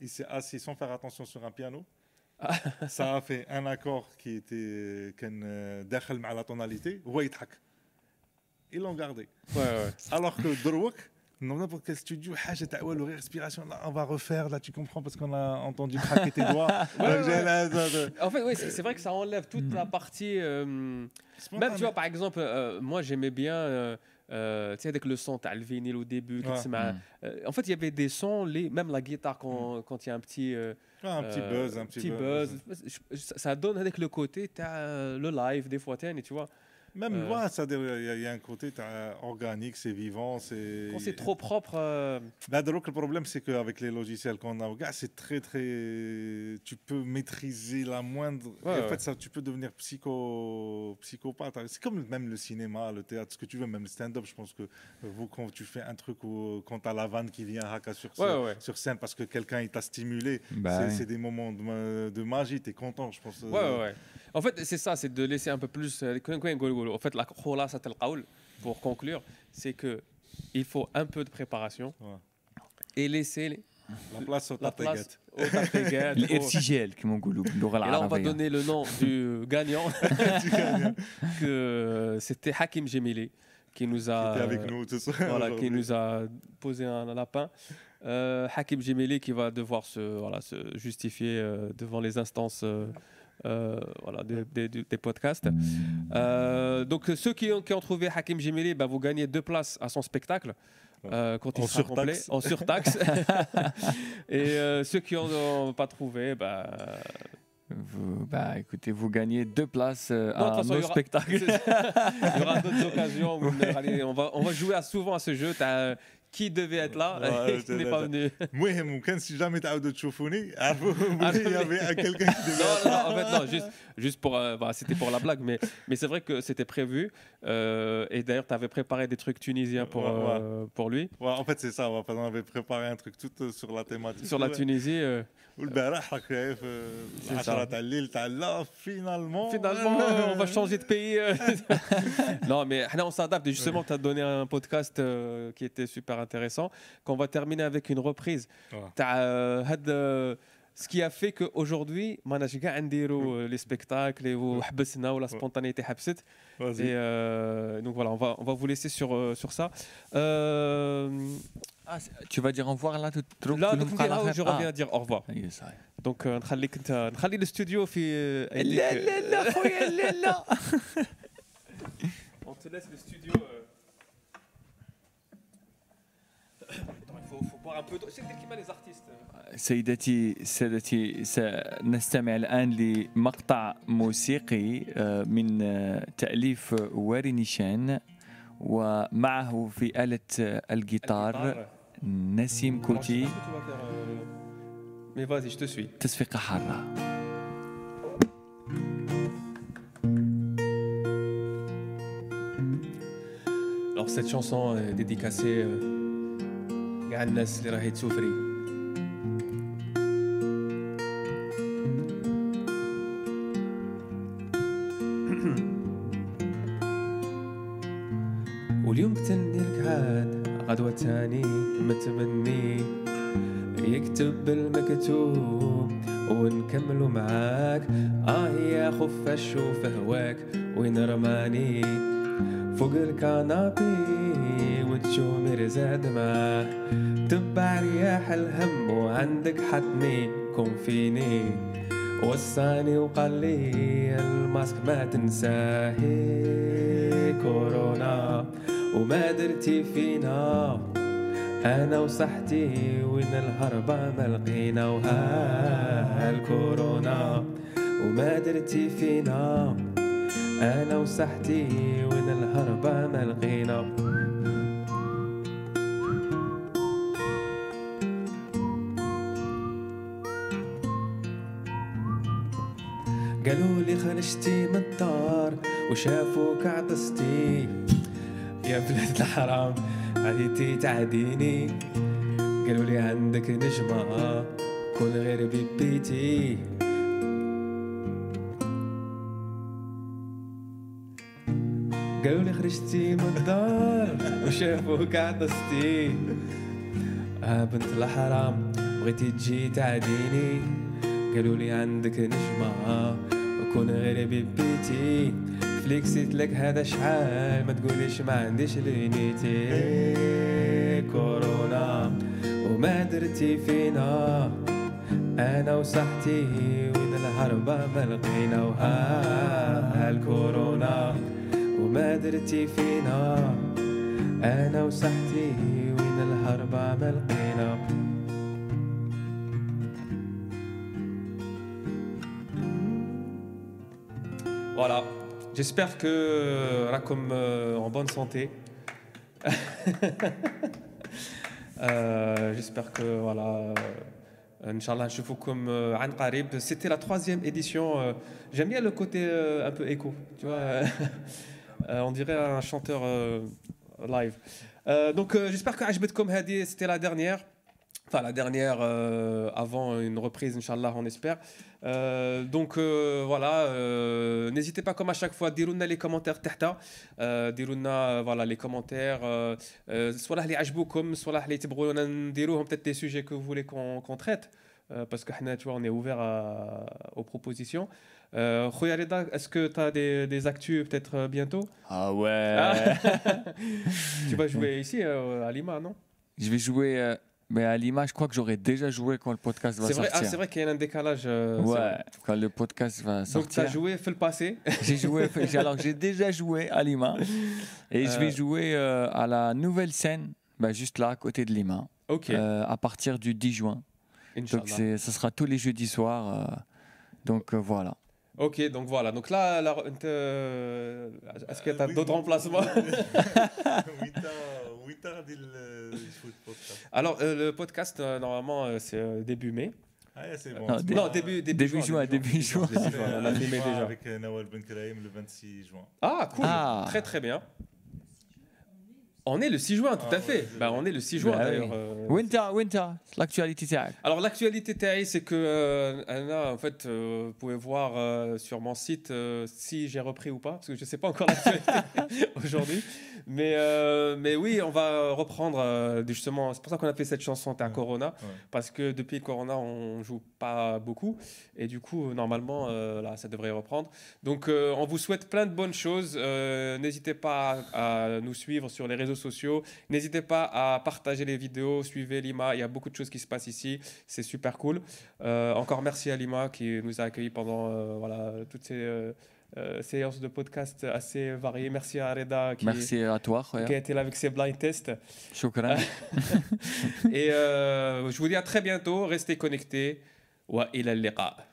Speaker 2: il s'est assis sans faire attention sur un piano. ça a fait un accord qui était كان داخل مع la tonalité هو يضحك ils l'ont gardé
Speaker 1: ouais, ouais.
Speaker 2: alors que دروك dans n'importe quel studio حاجه تاع والو غير respiration là on va refaire là tu comprends parce qu'on a entendu craquer tes doigts
Speaker 1: en fait oui c'est vrai que ça enlève toute la partie euh, même tu vois par exemple euh, moi j'aimais bien euh, euh, tu sais, avec le son, tu as le vinyle au début. Ouais. Mm. Euh, en fait, il y avait des sons, les, même la guitare, quand mm. il y a un petit. Euh,
Speaker 2: ah, un petit buzz, un petit,
Speaker 1: petit buzz. buzz. Ça donne avec le côté, tu as le live, des fois, tu vois.
Speaker 2: Même euh, loin, il y, a un côté organique, c'est vivant.
Speaker 1: Quand c'est trop propre. Euh...
Speaker 2: Bah, le problème, c'est qu'avec les logiciels qu'on a, c'est très, très. Tu peux maîtriser la moindre. en fait, ça, tu peux devenir psycho... psychopathe. C'est comme même le cinéma, le théâtre, ce que tu veux, même le stand-up. Je pense que vous, quand tu fais un truc où, quand tu as la vanne qui vient haka sur, sur scène parce que quelqu'un t'a stimulé, bah c'est des moments de, de magie, tu es content, je pense.
Speaker 1: Ouais, ouais, ouais. En fait, c'est ça, c'est de laisser un peu plus. Euh, en fait, la pour conclure, c'est que il faut un peu de préparation et laisser
Speaker 2: la place au la place
Speaker 1: Et là, on va donner le nom du gagnant. que c'était Hakim Jemili qui nous a.
Speaker 2: Qui avec nous,
Speaker 1: Voilà, qui nous a posé un lapin. Euh, Hakim Jemili qui va devoir se, voilà, se justifier euh, devant les instances. Euh, euh, voilà, des, des, des podcasts. Euh, donc ceux qui ont, qui ont trouvé Hakim Jemili, bah, vous gagnez deux places à son spectacle. Euh, quand il
Speaker 2: en
Speaker 1: sera complet, en surtaxe. Et euh, ceux qui n'ont pas trouvé, bah,
Speaker 3: vous, bah, écoutez, vous gagnez deux places euh, non, à façon, nos spectacles.
Speaker 1: il y aura d'autres occasions. On, va, on va jouer à, souvent à ce jeu. As, qui devait être là et qui n'est pas venu.
Speaker 2: Moi, si jamais tu as de Choufouни, ah, il y avait quelqu'un qui devait
Speaker 1: Non, non, en fait, non, juste, juste pour. Euh, bah, c'était pour la blague, mais, mais c'est vrai que c'était prévu. Euh, et d'ailleurs, tu avais préparé des trucs tunisiens pour, ouais, ouais. Euh, pour lui.
Speaker 2: Ouais, en fait, c'est ça. On avait préparé un truc tout euh, sur la thématique.
Speaker 1: Sur la Tunisie. Euh...
Speaker 2: والبارح راك في 10 تاع الليل تاع لا
Speaker 1: finalement finalement on va changer de pays non mais on s'adapte justement tu as donné un podcast qui était super intéressant. Qu'on va terminer avec une reprise. Ouais ce qui a fait qu'aujourd'hui, ما ناش كاع نديروا les spectacles وحبسنا ولا spontanéité حبست. Et euh, donc voilà, on va, on va vous laisser sur, euh, sur ça. Euh,
Speaker 3: Ah, tu vas dire au revoir là
Speaker 1: tout Là, là je reviens ah. dire au revoir. Donc نخليك انت نخلي الاستوديو في
Speaker 3: لا لا لا خويا لا لا
Speaker 1: On te laisse le studio.
Speaker 3: سيدتي سادتي سنستمع الآن لمقطع موسيقي آه، من آه، تأليف واري نيشان ومعه في آلة الجيتار نسيم كوتي تصفيقة حارة
Speaker 1: Alors cette chanson est dédicacée à الناس اللي راهي تسوفري الكنابي وتشومر زاد معاه تبع رياح الهم وعندك حتني كون فيني. وصاني وقال لي الماسك ما تنساه. كورونا وما درتي فينا. أنا وصحتي وين الهربة ما لقينا. وها الكورونا وما درتي فينا. أنا وصحتي وين الهربة ما لقينا قالوا لي خرجتي من الدار وشافوك عطستي يا بلاد الحرام عديتي تعديني. قالوا لي عندك نجمة كون غير بيبيتي قالوا لي خرجتي من الدار وشافوك عطستي آه بنت الحرام بغيتي تجي تعديني؟ قالوا لي عندك نجمة كون غير بيبيتي فليكسيت لك هذا شحال ما تقوليش ما عنديش لينيتي كورونا وما درتي فينا. أنا وصحتي وين الهربة ما لقينا. وها الكورونا وما درتي فينا انا وصحتي وين الهربة ما لقينا Voilà. J'espère que Rakom euh, en bonne santé. euh, J'espère que voilà. Euh, Inch'Allah, je vous comme euh, An Qarib. C'était la troisième édition. Euh, j'aime bien le côté un peu écho. Tu vois, Euh, on dirait un chanteur euh, live. Euh, donc j'espère que HBT comme Hadi, c'était la dernière. Enfin, la dernière avant une reprise, Inch'Allah, on espère. Donc voilà, n'hésitez pas comme à chaque fois, dirouna les commentaires tahta, dirouna voilà, les commentaires, soit là les ajboukoum, soit là les tibrounan, dirouna peut-être des sujets que vous voulez qu'on traite, parce que tu on est ouvert à, aux propositions. Euh, est-ce que tu as des, des actus peut-être bientôt?
Speaker 3: Ah ouais ah.
Speaker 1: Tu vas jouer ici à Lima, non?
Speaker 3: Je vais jouer mais à Lima, je crois que j'aurais déjà joué quand le podcast va
Speaker 1: ah,
Speaker 3: sortir.
Speaker 1: c'est vrai qu'il y a un décalage. Euh,
Speaker 3: ouais, quand le podcast va sortir. Donc tu
Speaker 1: as joué, fait le passé
Speaker 3: J'ai joué, alors j'ai déjà joué à Lima. Et je vais euh. jouer euh, à la nouvelle scène, bah, juste là, à côté de Lima.
Speaker 1: Ok.
Speaker 3: à partir du 10 juin. Donc ça sera tous les jeudis soirs. donc voilà.
Speaker 1: Ok, donc voilà. Donc là, est-ce que tu as d'autres emplacements Alors, euh, le podcast, euh, normalement, euh, c'est début mai.
Speaker 2: Ah, c'est bon.
Speaker 1: Non, début, début,
Speaker 3: début juin. Début juin.
Speaker 2: On a déjà. Avec Nawal Ben le 26 juin.
Speaker 1: Ah, cool. Ah. Très, très bien. On est le 6 juin, tout à ah fait. Ouais, bah, on est le 6 juin bah d'ailleurs.
Speaker 3: Euh, winter, winter, l'actualité TAI.
Speaker 1: Alors l'actualité TAI, c'est que euh, Anna, en fait, euh, vous pouvez voir sur mon site si j'ai repris ou pas, parce que je ne sais pas encore l'actualité aujourd'hui mais, euh, mais oui, on va reprendre euh, justement. C'est pour ça qu'on a fait cette chanson à Corona. Parce que depuis le Corona, on joue pas beaucoup. Et du coup, normalement, euh, là, ça devrait reprendre. Donc, on vous souhaite plein de bonnes choses. N'hésitez pas à, nous suivre sur les réseaux sociaux. N'hésitez pas à partager les vidéos. Suivez Lima. Il y a beaucoup de choses qui se passent ici. C'est super cool. encore merci à Lima qui nous a accueillis pendant voilà, toutes ces euh, séance de podcast assez variée. Merci à Reda
Speaker 3: qui, Merci à toi,
Speaker 1: qui a été là avec ses blind tests.
Speaker 3: Shukran.
Speaker 1: Et euh, je vous dis à très bientôt. Restez connectés. Wa ila.